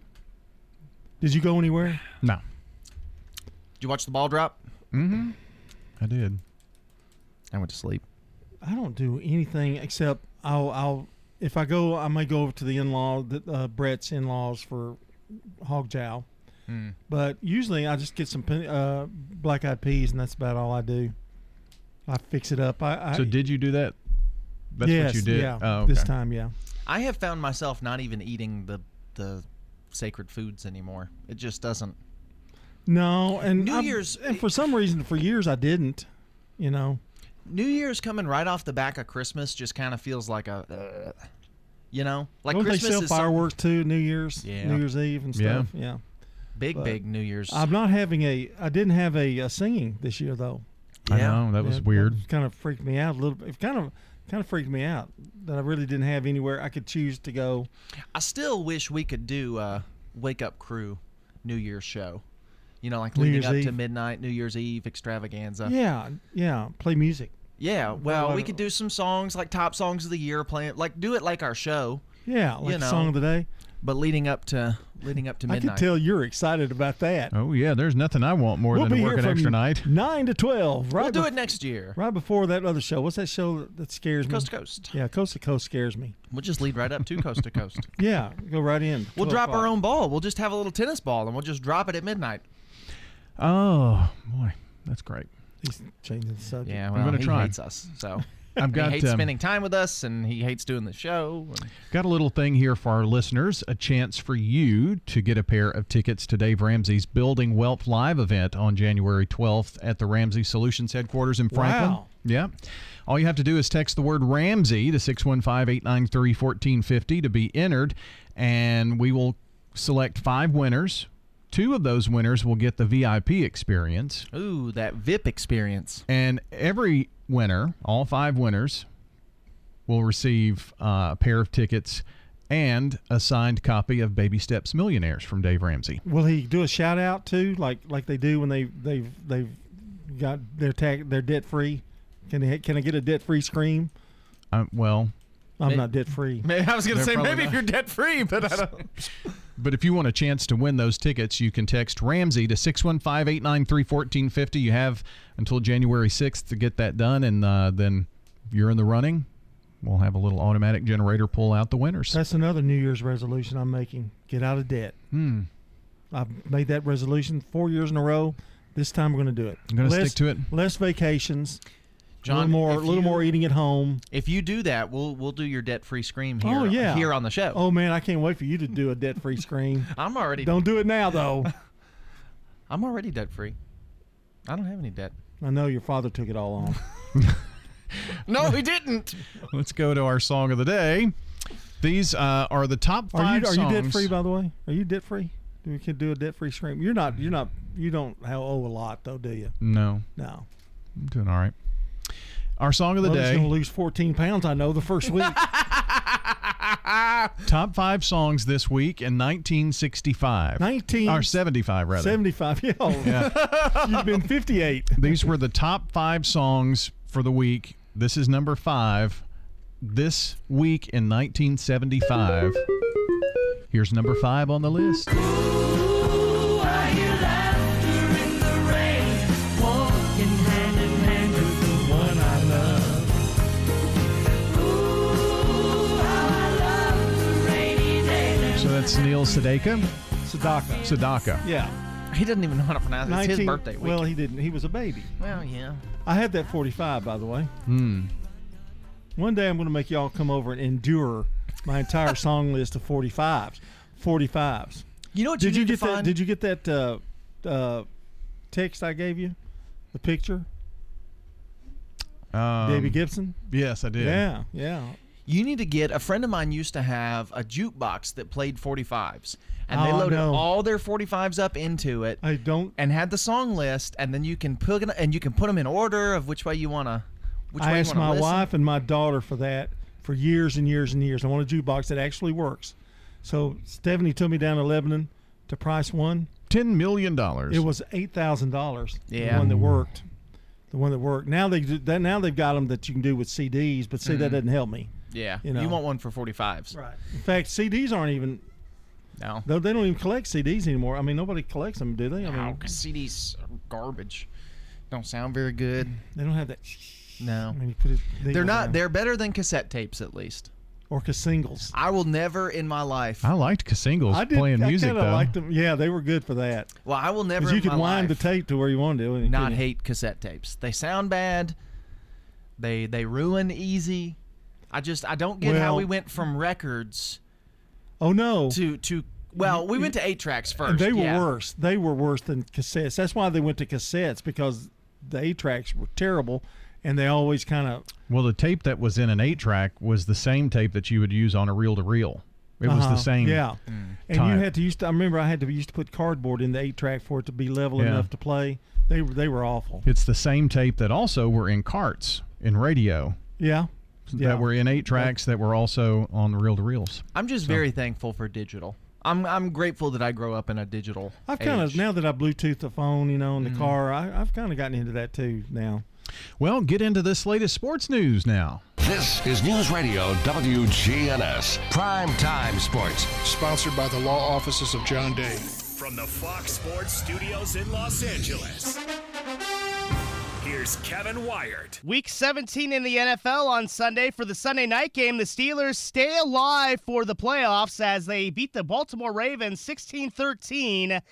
Did you go anywhere?
No.
Did you watch the ball drop?
Mm-hmm. I did.
I went to sleep.
I don't do anything except I'll I'll if I go I may go over to the in law the uh, Brett's in laws for hog jowl.
Hmm.
but usually I just get some pe- uh, black eyed peas and that's about all I do. I fix it up. I, I
So, did you do that? That's
yes,
what you did?
Yeah,
Oh,
this time, yeah.
I have found myself not even eating the the sacred foods anymore. It just doesn't.
No, and
New
I'm-
Year's-
and for some reason for years I didn't. You know,
New Year's coming right off the back of Christmas just kind of feels like a, uh, you know, like
don't
Christmas
they sell
is some-
fireworks too? New Year's,
Yeah.
New Year's Eve and stuff. Yeah,
big
But
big New Year's.
I'm not having a. I didn't have a, uh singing this year though.
I know, that was weird.
kind of freaked me out a little bit. It kind of kind of freaked me out that I really didn't have anywhere I could choose to go.
I still wish we could do a Wake Up Crew New Year's show. You know, like
New
leading
Year's
up to midnight, New Year's Eve extravaganza.
yeah, yeah. Play music.
Yeah, well,
Well,
we could do some songs like top songs of the year, playing like do it like our show.
Yeah, like
you know,
song of the day.
But leading up to leading up to midnight.
I
midnight.
could tell you're excited about that.
Oh, yeah. There's nothing I want more
we'll
than
be
to work
here
an
from
extra night.
nine to twelve. Right
we'll do
bef-
it next year.
Right before that other show. What's that show that- that scares me?
Coast to Coast.
Yeah, coast to coast scares me.
We'll just lead right up to Coast to Coast.
Yeah, go right in.
We'll
12
drop our own ball. We'll just have a little tennis ball and we'll just drop it at midnight.
Oh, boy. That's great.
He's changing the subject.
Yeah,
I'm gonna
he
try.
hates us, so
I've got,
he hates
um,
spending time with us, and he hates doing the show. and-
Got a little thing here for our listeners a chance for you to get a pair of tickets to Dave Ramsey's Building Wealth Live event on January 12th at the Ramsey Solutions headquarters in Franklin.
Wow.
Yeah. All you have to do is text the word Ramsey to 615 893 1450 to be entered, and we will select five winners. Two of those winners will get the VIP experience.
Ooh, that VIP experience.
And every winner, all five winners, will receive uh, a pair of tickets and a signed copy of Baby Steps Millionaires from Dave Ramsey.
Will he do a shout out too, like like they do when they they've they've got their tag their debt free? Can they can I get a debt free scream?
Uh, well,
I'm
May-
not debt free.
Maybe, I was going to say
probably
maybe if
not.
you're debt free, but I don't.
But if you want a chance to win those tickets, you can text Ramsey to 615 893 1450. You have until January 6th to get that done, and uh, then you're in the running. We'll have a little automatic generator pull out the winners.
That's another New Year's resolution I'm making. Get out of debt.
Hmm.
I've made that resolution four years in a row. This time we're going to do it.
I'm gonna
Less-
stick to it.
Less vacations. A
John,
little more, a little
you-
more eating at home.
If you do that, we'll we'll do your debt free scream here.
oh yeah,
here on the show.
Oh man, I can't wait for you to do a debt free scream.
I'm already.
Don't do it now though.
I'm already debt free. I don't have any debt.
I know your father took it all on.
No, he didn't.
Let's go to our song of the day. These uh, are the top
Are
five
you are you debt free by the way? Are you debt free? Do we can do a debt free scream. You're not. You're not. You don't have owe a lot though, do you?
No,
No.
I'm doing all right. Our song of the
he's
day.
going to lose 14 pounds. I know the first week.
Top five songs this week in 1965.
19
or 75 rather.
75. Yeah.
Yeah.
You've been 58.
These were the top five songs for the week. This is number five. This week in 1975. Here's number five on the list. That's Neil Sedaka.
Sedaka.
Sedaka.
Yeah.
He doesn't even know how to pronounce it. It's his
19
birthday week.
Well, he didn't. He was a baby.
Well, yeah.
I had that 45, by the way.
Hmm.
One day I'm going to make y'all come over and endure my entire song list of 45s. 45s.
You know what
did
you
you
need to
get that?
find?
Did you get that uh, uh, text I gave you? The picture,
Um,
Davy Gibson.
Yes, I did.
Yeah, yeah.
You need to get a friend of mine used to have a jukebox that played 45s. And they
Oh, I
loaded
know.
all their 45s up into it.
I don't.
And had the song list, and then you can put it, and you can put them in order of which way you want to. Which
I
way
asked
you wanna
my
listen.
wife and my daughter for that for years and years and years. I want a jukebox that actually works. So Stephanie took me down to Lebanon to price one.
Ten million dollars.
It was eight thousand dollars.
Yeah.
the one that worked. The one that worked. Now they do, that now they've got them that you can do with CDs, but see that
Mhm.
doesn't help me.
Yeah,
You know.
want one for 45s.
Right. In fact, CDs aren't even.
No.
Though they don't even collect CDs anymore. I mean, nobody collects them, do they? I
No,
mean,
'cause CDs are garbage. Don't sound very good.
they don't have that.
No.
I mean, you put it.
They're not.
down.
They're better than cassette tapes, at least.
or singles.
I will never in my life.
I liked Singles
I did.
playing
I
music
kinda
though.
liked them. Yeah, they were good for that.
Well, I will never.
You
in
could
my
wind
life
the tape to where you wanted to. and
not
couldn't-
hate cassette tapes. They sound bad. They they ruin easy. I just I don't get how we went from records
Oh no.
to to well we went to eight tracks first.
And they were
yeah.
worse. They were worse than cassettes. That's why they went to cassettes because the eight tracks were terrible, and they always kind of.
Well, the tape that was in an eight track was the same tape that you would use on a reel to reel. It was the same.
Uh-huh. Yeah, and
type.
you had to use. I remember I had to used to put cardboard in the eight track for it to be level
Yeah.
enough to play. They were they were awful.
It's the same tape that also were in carts in radio.
Yeah. Yeah.
That were in eight tracks that were also on the reel to reels.
I'm just
So-
very thankful for digital. I'm I'm grateful that I grew up in a digital.
I've kind of now that I Bluetooth the phone, you know, in the
Mm-hmm.
car. I, I've kind of gotten into that too now.
Well, get into this latest sports news now.
This is News Radio WGNS Prime Time Sports.
Sponsored by the law offices of John Day.
From the Fox Sports Studios in Los Angeles. Here's Kevin Wyatt.
Week 17 in the NFL on Sunday for the Sunday night game. The Steelers stay alive for the playoffs as they beat the Baltimore Ravens 16 13.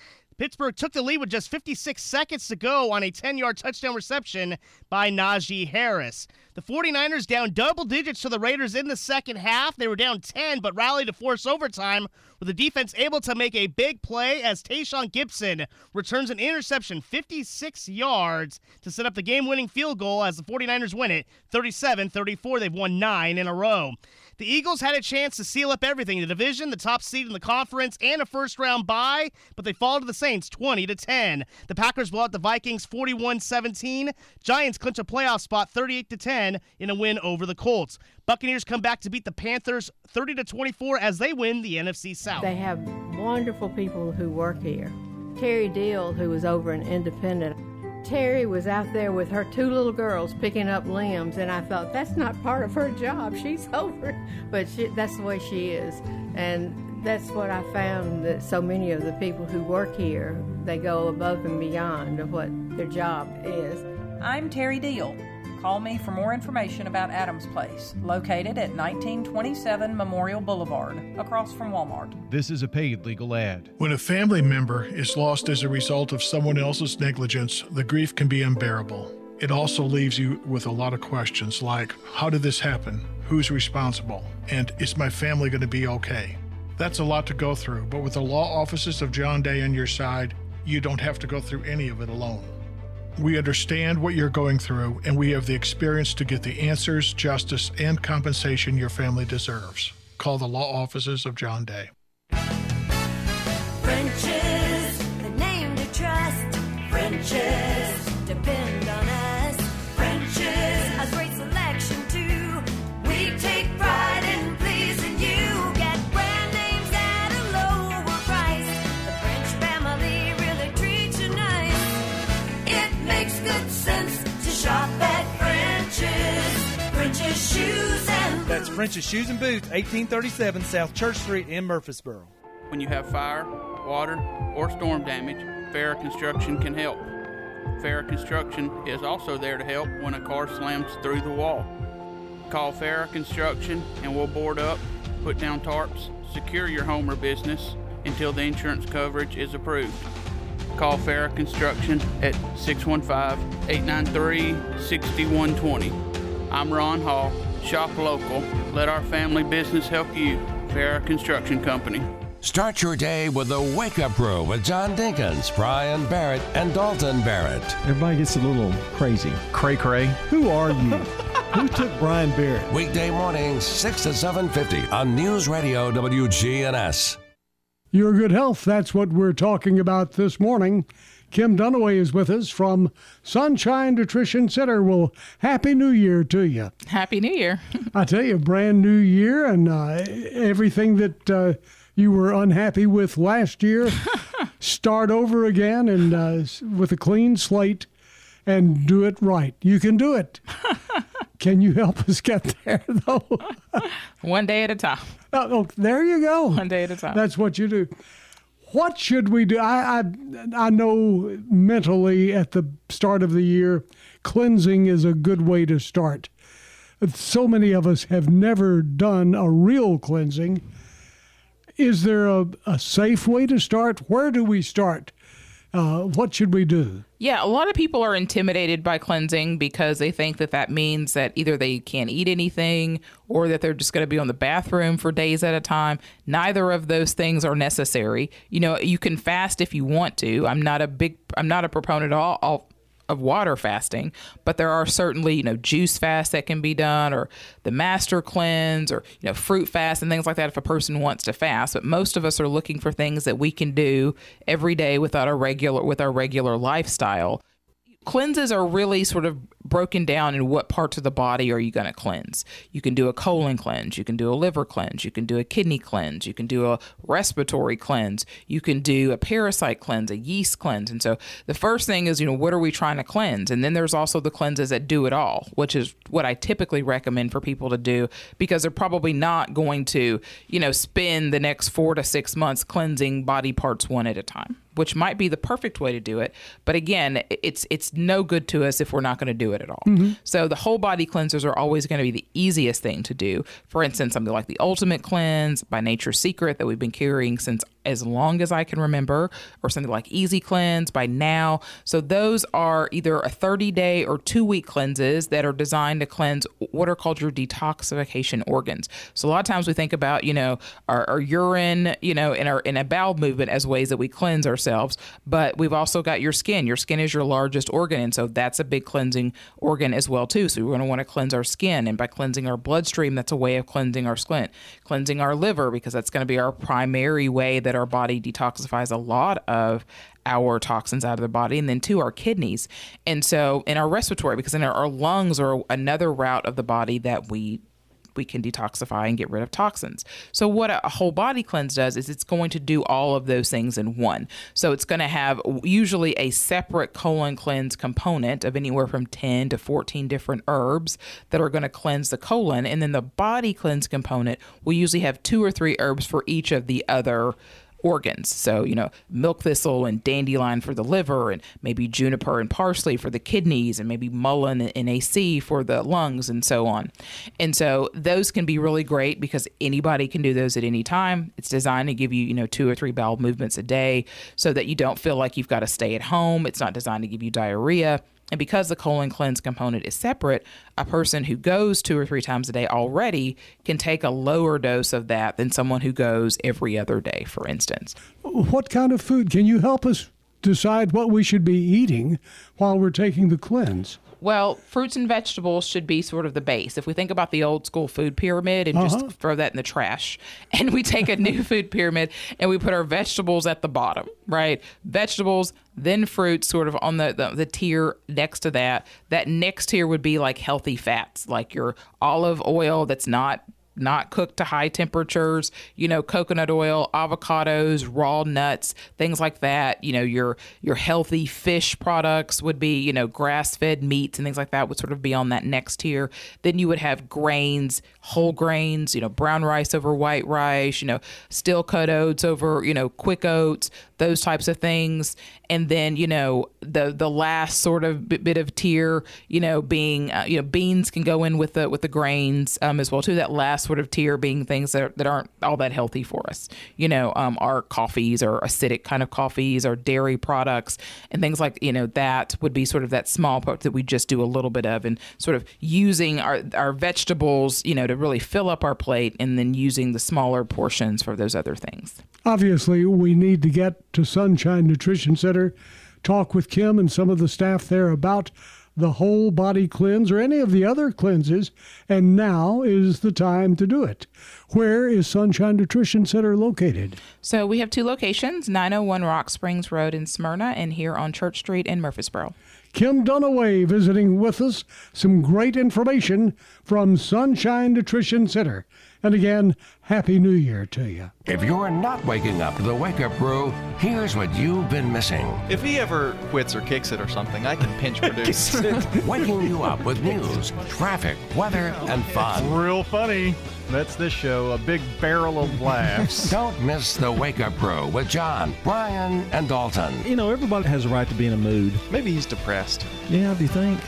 Pittsburgh took the lead with just 56 seconds to go on a 10 yard touchdown reception by Najee Harris. The 49ers down double digits to the Raiders in the second half. They were down 10 but rallied to force overtime with the defense able to make a big play as Tashaun Gipson returns an interception 56 yards to set up the game winning field goal as the 49ers win it 37 34. They've won nine in a row. The Eagles had a chance to seal up everything the division, the top seed in the conference, and a first round bye, but they fall to the Saints 20 to 10. The Packers blow out the Vikings 41 17. Giants clinch a playoff spot 38 to 10 in a win over the Colts. Buccaneers come back to beat the Panthers 30 to 24 as they win the NFC South.
They have wonderful people who work here. Terry Deal, who was over in Independent,
Terry was out there with her two little girls picking up limbs, and I thought that's not part of her job. She's over, it. but she, that's the way she is, and that's what I found that so many of the people who work here they go above and beyond of what their job is.
I'm Terry Deal. Call me for more information about Adams Place, located at 1927 Memorial Boulevard, across from Walmart.
This is a paid legal ad.
When a family member is lost as a result of someone else's negligence, the grief can be unbearable. It also leaves you with a lot of questions like How did this happen? Who's responsible? And is my family going to be okay? That's a lot to go through, but with the law offices of John Day on your side, you don't have to go through any of it alone. We understand what you're going through, and we have the experience to get the answers, justice, and compensation your family deserves. Call the law offices of John Day.
The name to trust.
That's French's Shoes and Boots, 1837 South Church Street in Murfreesboro.
When you have fire, water, or storm damage, Farrah Construction can help. Farrah Construction is also there to help when a car slams through the wall. Call Farrah Construction and we'll board up, put down tarps, secure your home or business until the insurance coverage is approved. Call Farrah Construction at 615 893 6120. I'm Ron Hall. Shop local. Let our family business help you. Farrah Construction Company.
Start your day with the Wake Up Crew with John Dinkins, Brian Barrett, and Dalton Barrett.
Everybody gets a little crazy.
Cray cray.
Who are you? Who took Brian Barrett?
Weekday mornings, 6 to 7.50 on News Radio WGNS.
Your good health, that's what we're talking about this morning. Kim Dunaway is with us from Sunshine Nutrition Center. Well, Happy New Year to you.
Happy New Year.
I tell you, brand new year and uh, everything that uh, you were unhappy with last year, start over again and uh, with a clean slate and do it right. You can do it. can you help us get there, though?
One day at a time.
Oh, oh, there you go.
One day at a time.
That's what you do. What should we do? I, I I know mentally at the start of the year, cleansing is a good way to start. So many of us have never done a real cleansing. Is there a, a safe way to start? Where do we start? Uh, what should we do?
Yeah, a lot of people are intimidated by cleansing because they think that that means that either they can't eat anything or that they're just going to be on the bathroom for days at a time. Neither of those things are necessary. You know, you can fast if you want to. I'm not a big I'm not a proponent all, all of water fasting, but there are certainly, you know, juice fast that can be done or the master cleanse or, you know, fruit fast and things like that if a person wants to fast. But most of us are looking for things that we can do every day without our regular with our regular lifestyle. Cleanses are really sort of broken down in what parts of the body are you going to cleanse. You can do a colon cleanse, you can do a liver cleanse, you can do a kidney cleanse, you can do a respiratory cleanse, you can do a parasite cleanse, a yeast cleanse. And so the first thing is, you know, what are we trying to cleanse? And then there's also the cleanses that do it all, which is what I typically recommend for people to do because they're probably not going to, you know, spend the next 4 to 6 months cleansing body parts one at a time which might be the perfect way to do it. But again, it's it's no good to us if we're not going to do it at all.
Mhm.
So the whole body cleansers are always going to be the easiest thing to do. For instance, something like the Ultimate Cleanse by Nature's Secret that we've been carrying since as long as I can remember, or something like Easy Cleanse by now. So those are either a 30 day or two week cleanses that are designed to cleanse what are called your detoxification organs. So a lot of times we think about, you know, our, our urine, you know, in our in a bowel movement as ways that we cleanse ourselves, but we've also got your skin. Your skin is your largest organ, and so that's a big cleansing organ as well too. So we're going to want to cleanse our skin, and by cleansing our bloodstream, that's a way of cleansing our skin. Cleansing our liver because that's going to be our primary way that our body detoxifies a lot of our toxins out of the body and then two our kidneys and so in our respiratory because in our, our lungs are another route of the body that we we can detoxify and get rid of toxins. So what a whole body cleanse does is it's going to do all of those things in one. So it's going to have usually a separate colon cleanse component of anywhere from 10 to 14 different herbs that are going to cleanse the colon and then the body cleanse component will usually have two or three herbs for each of the other organs. So, you know, milk thistle and dandelion for the liver, and maybe juniper and parsley for the kidneys, and maybe mullein and AC for the lungs, and so on. And so, those can be really great because anybody can do those at any time. It's designed to give you, you know, two or three bowel movements a day so that you don't feel like you've got to stay at home. It's not designed to give you diarrhea. And because the colon cleanse component is separate, a person who goes two or three times a day already can take a lower dose of that than someone who goes every other day, for instance.
What kind of food can you help us decide what we should be eating while we're taking the cleanse?
Well, fruits and vegetables should be sort of the base. If we think about the old school food pyramid and
Uh-huh.
just throw that in the trash, and we take a new food pyramid and we put our vegetables at the bottom, right? Vegetables, then fruits, sort of on the, the the tier next to that. That next tier would be like healthy fats, like your olive oil that's not not cooked to high temperatures, you know, coconut oil, avocados, raw nuts, things like that. You know, your your healthy fish products would be, you know, grass-fed meats and things like that would sort of be on that next tier. Then you would have grains, whole grains, you know, brown rice over white rice, you know, steel cut oats over, you know, quick oats, those types of things. And then, you know, the the last sort of bit, bit of tier, you know, being uh, you know, beans can go in with the with the grains um, as well too. That last sort of tier being things that, are, that aren't all that healthy for us. You know, um, our coffees or acidic kind of coffees or dairy products and things like you know that would be sort of that small part that we just do a little bit of and sort of using our our vegetables, you know, to really fill up our plate and then using the smaller portions for those other things.
Obviously, we need to get to Sunshine Nutrition Center, talk with Kim and some of the staff there about the whole body cleanse or any of the other cleanses, and now is the time to do it. Where is Sunshine Nutrition Center located?
So we have two locations 901 Rock Springs Road in Smyrna and here on Church Street in Murfreesboro.
Kim Dunaway visiting with us. Some great information from Sunshine Nutrition Center. And again, Happy New Year to you.
If you're not waking up to the wake up crew, here's what you've been missing.
If he ever quits or kicks it or something, I can pinch produce.
Waking you up with news, traffic, weather, and fun.
Real funny. That's this show, a big barrel of laughs.
Don't miss the wake up crew with John, Brian, and Dalton.
You know, everybody has a right to be in a mood.
Maybe he's depressed.
Yeah, do you think?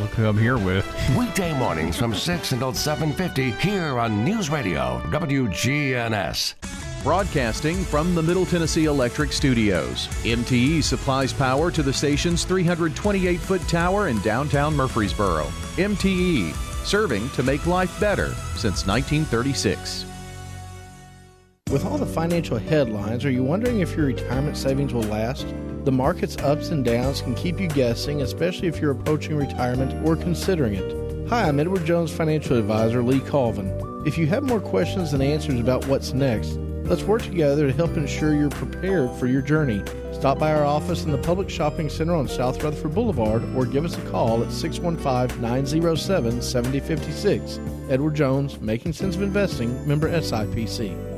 Look who I'm here with.
Weekday mornings from 6 until 7.50 here on News Radio WGNS.
Broadcasting from the Middle Tennessee Electric Studios, MTE supplies power to the station's 328 foot tower in downtown Murfreesboro. MTE, serving to make life better since 1936.
With all the financial headlines, are you wondering if your retirement savings will last? The market's ups and downs can keep you guessing, especially if you're approaching retirement or considering it. Hi, I'm Edward Jones financial advisor Lee Colvin. If you have more questions than answers about what's next, let's work together to help ensure you're prepared for your journey. Stop by our office in the Public Shopping Center on South Rutherford Boulevard or give us a call at 615 907 7056. Edward Jones, Making Sense of Investing, member SIPC.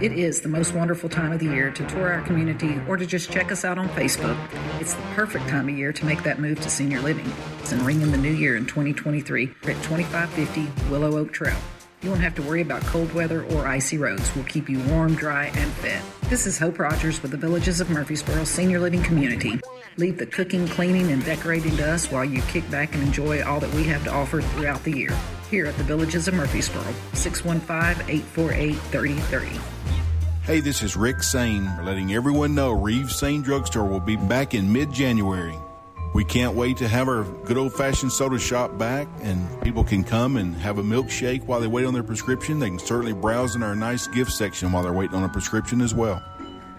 It is the most wonderful time of the year to tour our community or to just check us out on Facebook. It's the perfect time of year to make that move to senior living and ring in the new year in 2023 at 2550 Willow Oak Trail. You won't have to worry about cold weather or icy roads. We'll keep you warm, dry, and fed. This is Hope Rogers with the Villages of Murfreesboro Senior Living Community. Leave the cooking, cleaning, and decorating to us while you kick back and enjoy all that we have to offer throughout the year. Here at the Villages of Murfreesboro, 615 848 3030.
Hey, this is Rick Sain, letting everyone know Reeves-Sain Drugstore will be back in mid January. We can't wait to have our good old fashioned soda shop back, and people can come and have a milkshake while they wait on their prescription. They can certainly browse in our nice gift section while they're waiting on a prescription as well.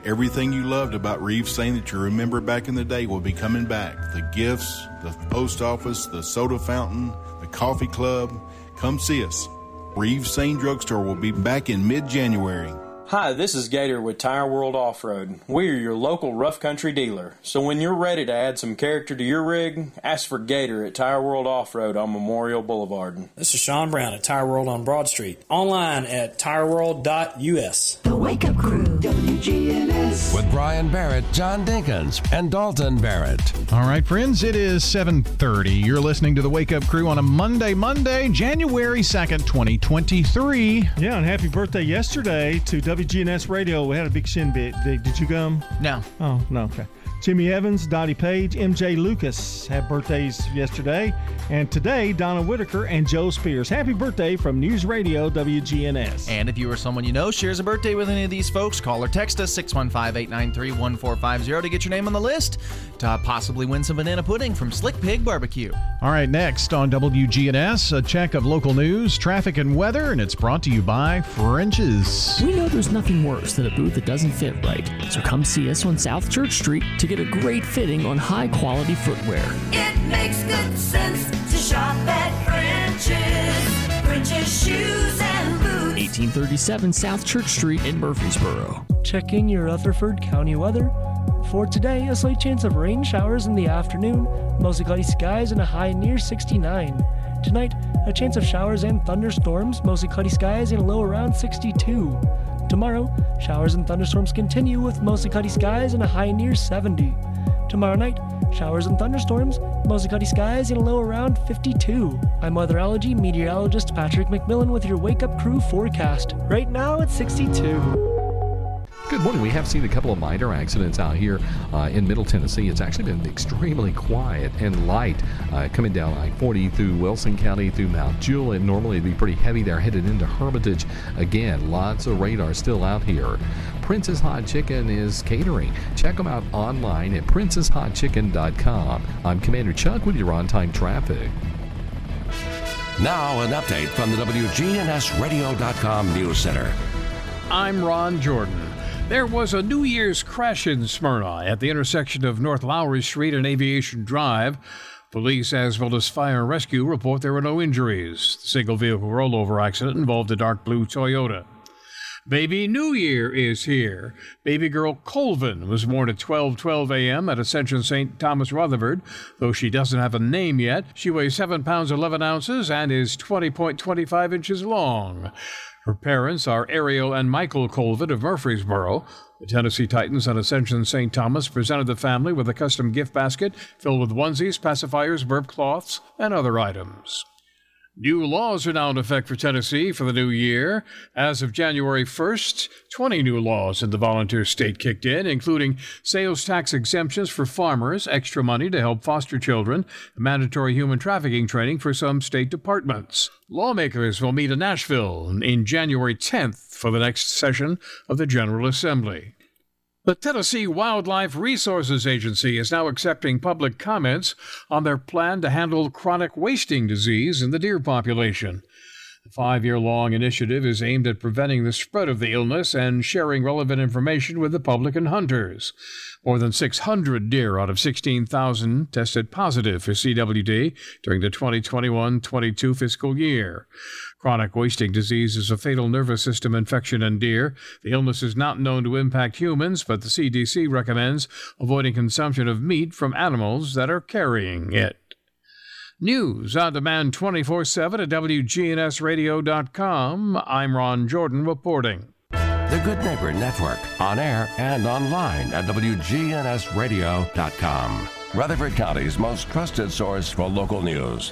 Everything you loved about Reeves-Sain that you remember back in the day will be coming back. The gifts, the post office, the soda fountain, the coffee club. Come see us. Reeves-Sain Drugstore will be back in mid January.
Hi, this is Gator with Tire World Off Road. We are your local rough country dealer. So when you're ready to add some character to your rig, ask for Gator at Tire World Off Road on Memorial Boulevard.
This is Sean Brown at Tire World on Broad Street. Online at tireworld.us.
The Wake Up Crew, WGNS. With Brian Barrett, John Dinkins, and Dalton Barrett.
All right, friends, it is 7:30. You're listening to the Wake Up Crew on a Monday, Monday, January 2nd, 2023.
Yeah, and happy birthday yesterday to WGNS Radio. We had a big shin bit. did you come?
No.
Oh, no, okay. Jimmy Evans, Dottie Page, MJ Lucas had birthdays yesterday. And today, Donna Whitaker and Joe Spears. Happy birthday from News Radio WGNS.
And if you or someone you know shares a birthday with any of these folks, call or text us 615 893 1450 to get your name on the list to possibly win some banana pudding from Slick Pig Barbecue.
All right, next on WGNS, a check of local news, traffic, and weather, and it's brought to you by French's.
We know there's nothing worse than a boot that doesn't fit right, so come see us on South Church Street to get a great fitting on high quality footwear.
It makes good sense to shop at French's. French's shoes and boots.
1837 South Church Street in Murfreesboro.
Checking your Rutherford County weather. For today, a slight chance of rain showers in the afternoon, mostly cloudy skies and a high near 69. Tonight, a chance of showers and thunderstorms, mostly cloudy skies and a low around 62. Tomorrow, showers and thunderstorms continue with mostly cloudy skies and a high near 70. Tomorrow night, showers and thunderstorms, mostly cloudy skies and a low around 52. I'm weatherology meteorologist Patrick McMillan with your Wake Up Crew forecast. Right now, it's 62.
Good morning. We have seen a couple of minor accidents out here uh, in Middle Tennessee. It's actually been extremely quiet and light uh, coming down I 40 through Wilson County through Mount Juliet. Normally it'd be pretty heavy there headed into Hermitage. Again, lots of radar still out here. Princess Hot Chicken is catering. Check them out online at princesshotchicken.com. I'm Commander Chuck with your on time traffic.
Now, an update from the WGNSradio.com News Center.
I'm Ron Jordan. There was a New Year's crash in Smyrna at the intersection of North Lowry Street and Aviation Drive. Police, as well as fire and rescue, report there were no injuries. The single vehicle rollover accident involved a dark blue Toyota. Baby New Year is here. Baby girl Colvin was born at 12:12 a.m. at Ascension St. Thomas Rutherford. Though she doesn't have a name yet, she weighs 7 pounds 11 ounces and is 20.25 inches long. Her parents are Ariel and Michael Colvin of Murfreesboro. The Tennessee Titans and Ascension St. Thomas presented the family with a custom gift basket filled with onesies, pacifiers, burp cloths, and other items. New laws are now in effect for Tennessee for the new year. As of January 1st, 20 new laws in the volunteer state kicked in, including sales tax exemptions for farmers, extra money to help foster children, and mandatory human trafficking training for some state departments. Lawmakers will meet in Nashville in January 10th for the next session of the General Assembly. The Tennessee Wildlife Resources Agency is now accepting public comments on their plan to handle chronic wasting disease in the deer population. The five year long initiative is aimed at preventing the spread of the illness and sharing relevant information with the public and hunters. More than 600 deer out of 16,000 tested positive for CWD during the 2021 22 fiscal year. Chronic wasting disease is a fatal nervous system infection in deer. The illness is not known to impact humans, but the CDC recommends avoiding consumption of meat from animals that are carrying it. News on demand 24 7 at WGNSradio.com. I'm Ron Jordan reporting.
The Good Neighbor Network, on air and online at WGNSradio.com. Rutherford County's most trusted source for local news.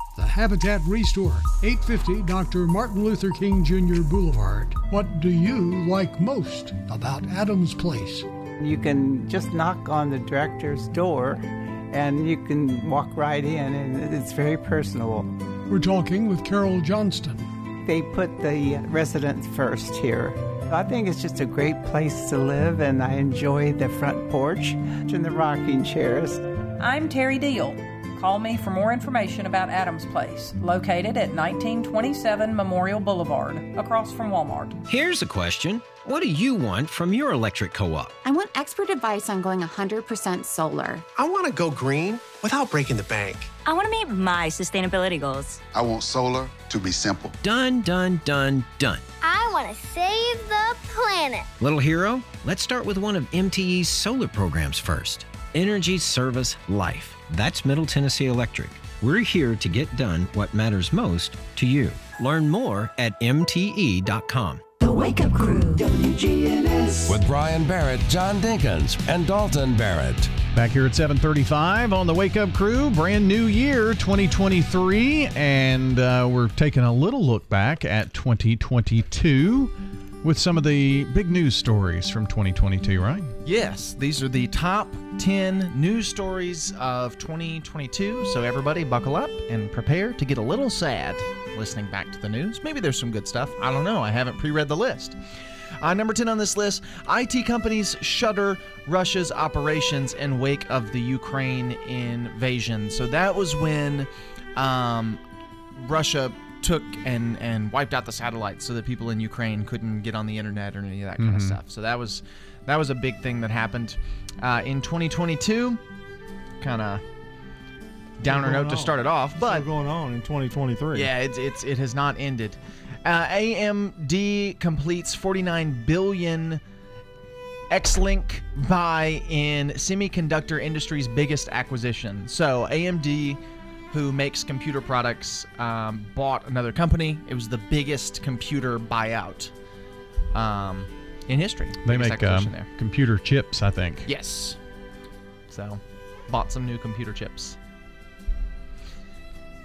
The Habitat Restore, 850 Dr. Martin Luther King Jr. Boulevard. What do you like most about Adams Place?
You can just knock on the director's door and you can walk right in, and it's very personable.
We're talking with Carol Johnston.
They put the residents first here. I think it's just a great place to live, and I enjoy the front porch and the rocking chairs.
I'm Terry Deal. Call me for more information about Adams Place, located at 1927 Memorial Boulevard, across from Walmart.
Here's a question What do you want from your electric co op?
I want expert advice on going 100% solar.
I want to go green without breaking the bank.
I want to meet my sustainability goals.
I want solar to be simple.
Done, done, done, done.
I want to save the planet.
Little hero, let's start with one of MTE's solar programs first Energy Service Life. That's Middle Tennessee Electric. We're here to get done what matters most to you. Learn more at MTE.com.
The Wake Up Crew, WGNS. With Brian Barrett, John Dinkins, and Dalton Barrett.
Back here at 7:35 on the Wake Up Crew, brand new year 2023, and uh, we're taking a little look back at 2022 with some of the big news stories from 2022. Right?
Yes, these are the top 10 news stories of 2022. So, everybody, buckle up and prepare to get a little sad listening back to the news. Maybe there's some good stuff. I don't know. I haven't pre read the list. Uh, number 10 on this list IT companies shutter Russia's operations in wake of the Ukraine invasion. So, that was when um, Russia took and, and wiped out the satellites so that people in Ukraine couldn't get on the internet or any of that kind of
Mhm.
stuff. So, that was. That was a big thing that happened uh, in 2022. Kind of downer note to start it off, but
Still going on in 2023.
yeah, it's it's it has not ended. Uh, AMD completes 49 billion Xilinx buy in semiconductor industry's biggest acquisition. So AMD, who makes computer products, um, bought another company. It was the biggest computer buyout um, in history.
They
Biggest
make um,
there.
computer chips, I think.
Yes. So, bought some new computer chips.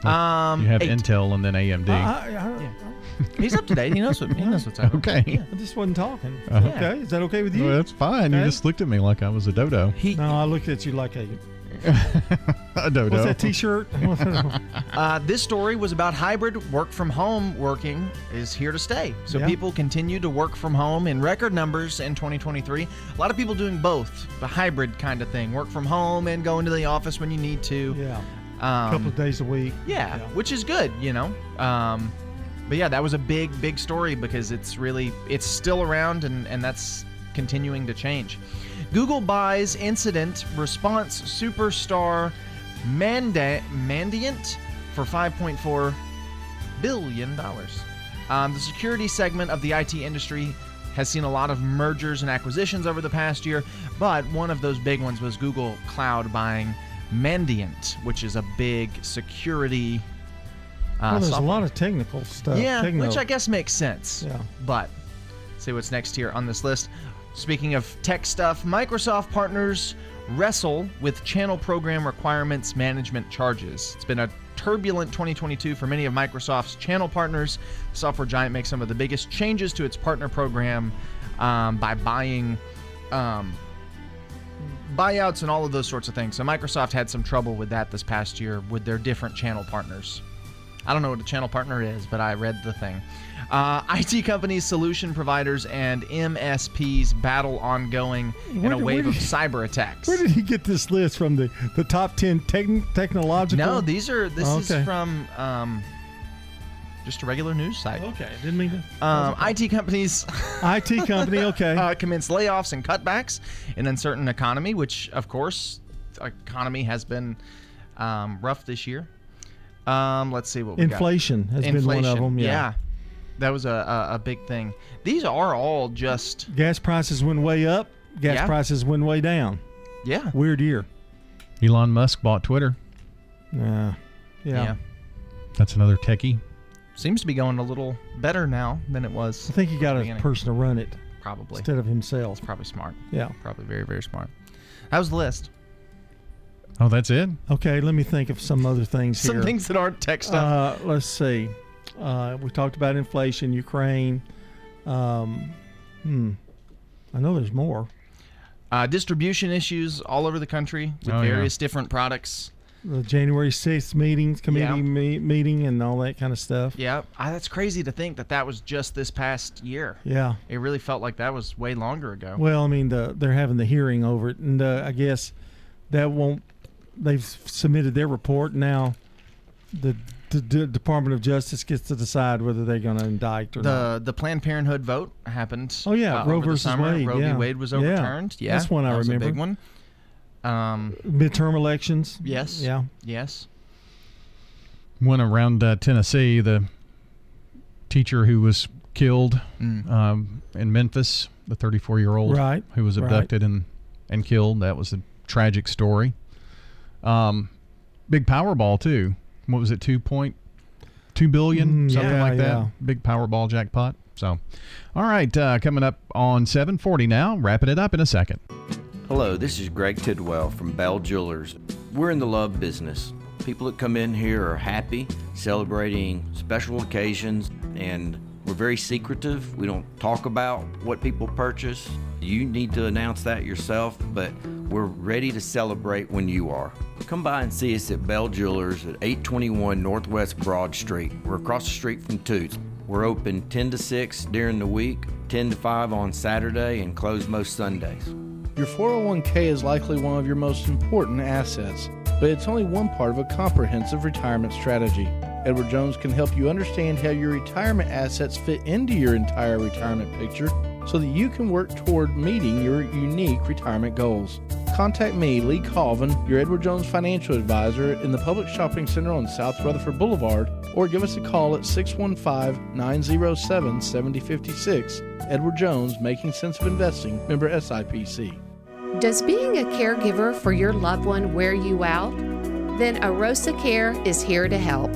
Um,
you have
eight.
Intel and then AMD.
I,
He's up to date. He knows what he knows what's up.
Okay.
I just wasn't talking.
Uh,
Okay, is that okay with you?
Well, that's fine. You just looked at me like I was a dodo.
no, I looked at you like a.
a dodo.
What's that T-shirt?
uh, this story was about hybrid work from home working is here to stay. So
Yeah.
people continue to work from home in record numbers in 2023. A lot of people doing both, the hybrid kind of thing, work from home and go into the office when you need to.
Yeah.
Um,
a couple of days a week.
Yeah, which is good, you know. Um, but yeah, that was a big, big story because it's really it's still around and and that's continuing to change. Google buys incident response superstar Manda- Mandiant for 5.4 billion dollars. Um, the security segment of the IT industry has seen a lot of mergers and acquisitions over the past year, but one of those big ones was Google Cloud buying Mandiant, which is a big security. Uh,
well, there's
software.
a lot of technical stuff.
Yeah, which I guess makes sense.
Yeah.
But see what's next here on this list. Speaking of tech stuff, Microsoft partners wrestle with channel program requirements management charges. It's been a turbulent 2022 for many of Microsoft's channel partners. The software giant makes some of the biggest changes to its partner program um, by buying um, buyouts and all of those sorts of things. So Microsoft had some trouble with that this past year with their different channel partners. I don't know what a channel partner is, but I read the thing. Uh, IT companies, solution providers, and MSPs battle ongoing in a
did-
wave
where
of
did-
cyber attacks.
Where did he get this list from? The the top ten techn technological?
No, these are this
Oh,
is from um, just a regular news site.
Okay, didn't mean to.
Um, IT companies.
IT company, okay.
uh, commence layoffs and cutbacks in uncertain economy, which of course, economy has been um, rough this year. Um, let's see what we got.
Inflation has been one of them, yeah.
that was a, a, a big thing. These are all just
Gas prices went way up. Gas
Yeah.
prices went way down.
yeah.
Weird year.
Elon Musk bought Twitter.
Yeah. Yeah.
Yeah.
That's another techie.
Seems to be going a little better now than it was.
I think he got a
beginning.
person to run it
Probably.
instead of himself.
Probably smart.
Yeah.
Probably very very smart. That was the list.
Oh, that's it.
Okay, let me think of some other things
Some
here.
things that aren't tech stuff.
Uh, let's see. Uh, we talked about inflation, Ukraine. Um, hmm. I know there's more.
Uh, distribution issues all over the country with
Oh, yeah.
various different products.
the January 6th meetings, committee
Yeah.
me- meeting, and all that kind of stuff.
Yeah, I, that's crazy to think that that was just this past year.
Yeah.
It really felt like that was way longer ago.
Well, I mean, the, they're having the hearing over it, and uh, I guess that won't. They've submitted their report now. The, the, D- Department of Justice gets to decide whether they're going to indict or not.
the the Planned Parenthood vote happened.
Oh yeah,
uh,
Roe
over
versus
summer.
Wade.
Roe
yeah.
v. Wade was overturned. Yeah,
that's one I
that was
remember.
a big one. Um,
Midterm elections.
yes.
Yeah.
Yes.
Went around uh, Tennessee. The teacher who was killed
Mm.
um, in Memphis, the 34 year old
Right,
who was
right.
abducted and, and killed. That was a tragic story. Um, big Powerball, too. What was it, 2.2 billion?
Mm,
Something
yeah,
like that.
yeah.
Big Powerball jackpot. So, all right, uh, coming up on 740 now. Wrapping it up in a second.
Hello, this is Greg Tidwell from Bell Jewelers. We're in the love business. People that come in here are happy, celebrating special occasions, and we're very secretive. We don't talk about what people purchase. You need to announce that yourself, but we're ready to celebrate when you are. Come by and see us at Bell Jewelers at 821 Northwest Broad Street. We're across the street from Toots. We're open 10 to 6 during the week, 10 to 5 on Saturday, and closed most Sundays.
Your 401k is likely one of your most important assets, but it's only one part of a comprehensive retirement strategy. Edward Jones can help you understand how your retirement assets fit into your entire retirement picture so that you can work toward meeting your unique retirement goals. Contact me, Lee Colvin, your Edward Jones financial advisor in the Public Shopping Center on South Rutherford Boulevard, or give us a call at 615 907 7056. Edward Jones, Making Sense of Investing, member SIPC.
Does being a caregiver for your loved one wear you out? Then Arosa Care is here to help.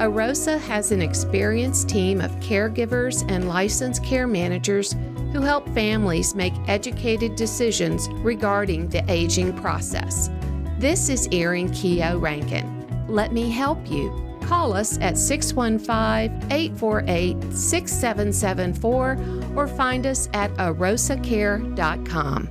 Arosa has an experienced team of caregivers and licensed care managers who help families make educated decisions regarding the aging process. This is Erin Keogh Rankin. Let me help you. Call us at 615 848 6774 or find us at arosacare.com.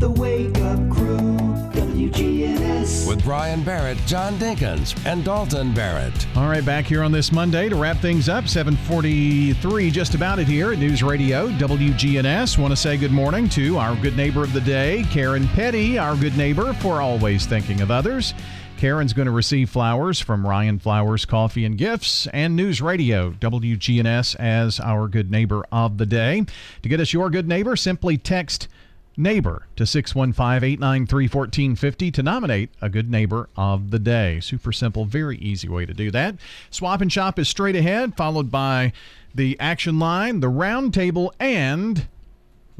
The Wake Up Crew, WGNS.
With Brian Barrett, John Dinkins, and Dalton Barrett.
All right, back here on this Monday to wrap things up. 743, just about it here at News Radio WGNS. Want to say good morning to our good neighbor of the day, Karen Petty, our good neighbor for always thinking of others. Karen's going to receive flowers from Ryan Flowers Coffee and Gifts and News Radio WGNS as our good neighbor of the day. To get us your good neighbor, simply text neighbor to 615-893-1450 to nominate a good neighbor of the day. Super simple, very easy way to do that. Swap and shop is straight ahead, followed by the action line, the round table, and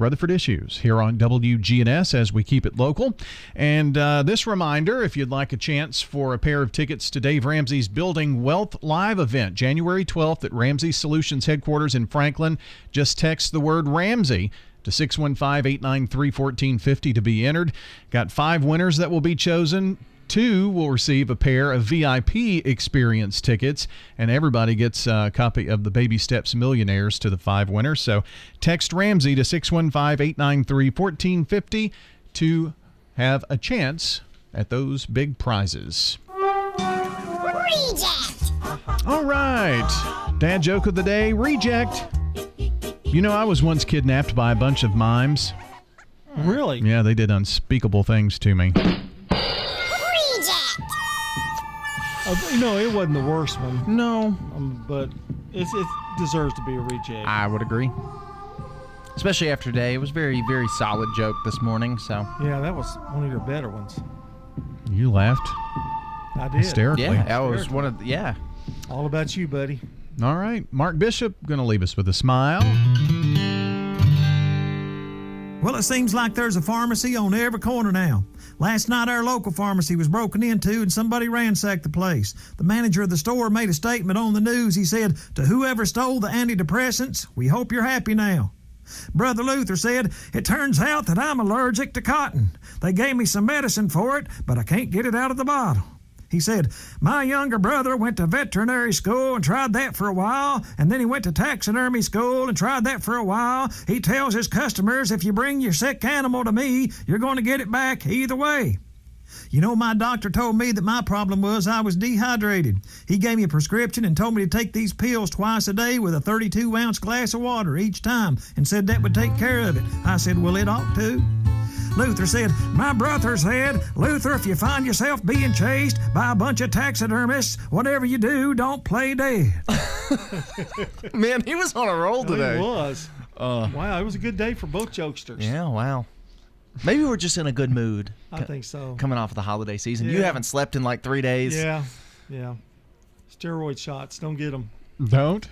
Rutherford Issues here on WGNS as we keep it local. And uh, this reminder if you'd like a chance for a pair of tickets to Dave Ramsey's Building Wealth Live event, January 12th at Ramsey Solutions headquarters in Franklin, just text the word Ramsey to 615 893 1450 to be entered. Got five winners that will be chosen. Two will receive a pair of VIP experience tickets, and everybody gets a copy of the Baby Steps Millionaires to the five winners. So text Ramsey to 615 893 1450 to have a chance at those big prizes.
Reject.
All right. Dad joke of the day reject. You know, I was once kidnapped by a bunch of mimes.
Really?
Yeah, they did unspeakable things to me.
Uh, you know, it wasn't the worst one.
No.
Um, but it's, it deserves to be a reject.
I would agree. Especially after today. It was very, very solid joke this morning. So
Yeah, that was one of your better ones.
You laughed
I did.
hysterically.
yeah, that was one of the, yeah.
All about you, buddy.
All right. Mark Bishop going to leave us with a smile.
Well, it seems like there's a pharmacy on every corner now. Last night, our local pharmacy was broken into and somebody ransacked the place. The manager of the store made a statement on the news. He said, To whoever stole the antidepressants, we hope you're happy now. Brother Luther said, It turns out that I'm allergic to cotton. They gave me some medicine for it, but I can't get it out of the bottle. He said, My younger brother went to veterinary school and tried that for a while, and then he went to taxidermy school and tried that for a while. He tells his customers, If you bring your sick animal to me, you're going to get it back either way. You know, my doctor told me that my problem was I was dehydrated. He gave me a prescription and told me to take these pills twice a day with a 32 ounce glass of water each time and said that would take care of it. I said, Well, it ought to. Luther said, My brother said, Luther, if you find yourself being chased by a bunch of taxidermists, whatever you do, don't play dead.
Man, he was on a roll today.
He was.
Uh,
wow, it was a good day for both jokesters.
Yeah, wow. Maybe we're just in a good mood.
I think so.
Coming off of the holiday season. You haven't slept in like three days.
Yeah, yeah. Steroid shots, don't get them.
Don't?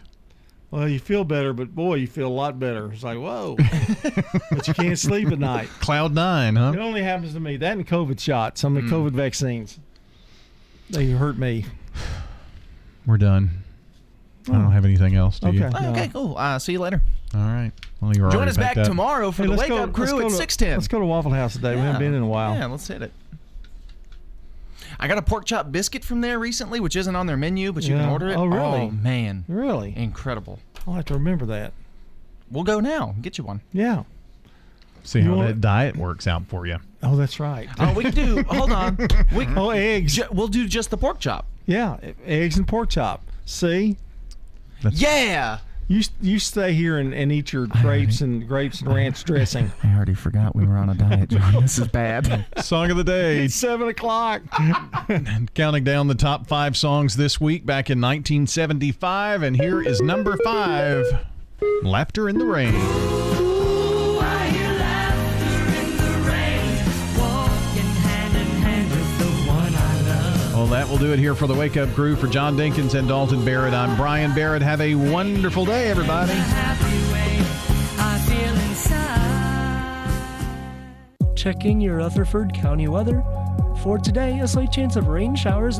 Well, you feel better, but boy, you feel a lot better. It's like, whoa. but you can't sleep at night.
Cloud nine, huh?
It only happens to me. That and COVID shots, some of the
Mm.
COVID vaccines. They hurt me.
We're done. I don't have anything else. Do you?
Okay.
Okay, cool. Uh, see you later.
All right. Well, you're
Join us back
packed up.
tomorrow for
Hey,
the Wake
go-
Up Crew at
to-
610.
Let's go to Waffle House today. We haven't been in a while.
Yeah, let's hit it. I got a pork chop biscuit from there recently, which isn't on their menu, but you can order it.
Oh, really?
Oh, man.
Really?
Incredible.
I'll have to remember that.
We'll go now. Get you one.
Yeah.
See
You
how that diet works out for you.
Oh, that's right.
Oh, we can do. hold on. We,
oh, eggs.
ju- we'll do just the pork chop.
Yeah, eggs and pork chop. See?
Yeah.
You you stay here and, and eat your grapes and grapes and ranch dressing.
I already forgot we were on a diet, John. This is bad.
Song of the day.
It's seven o'clock.
Counting down the top five songs this week back in 1975. And here is number five Laughter in the Rain. Well, that will do it here for the Wake Up Crew. For John Dinkins and Dalton Barrett, I'm Brian Barrett. Have a wonderful day, everybody.
Checking your Rutherford County weather. For today, a slight chance of rain showers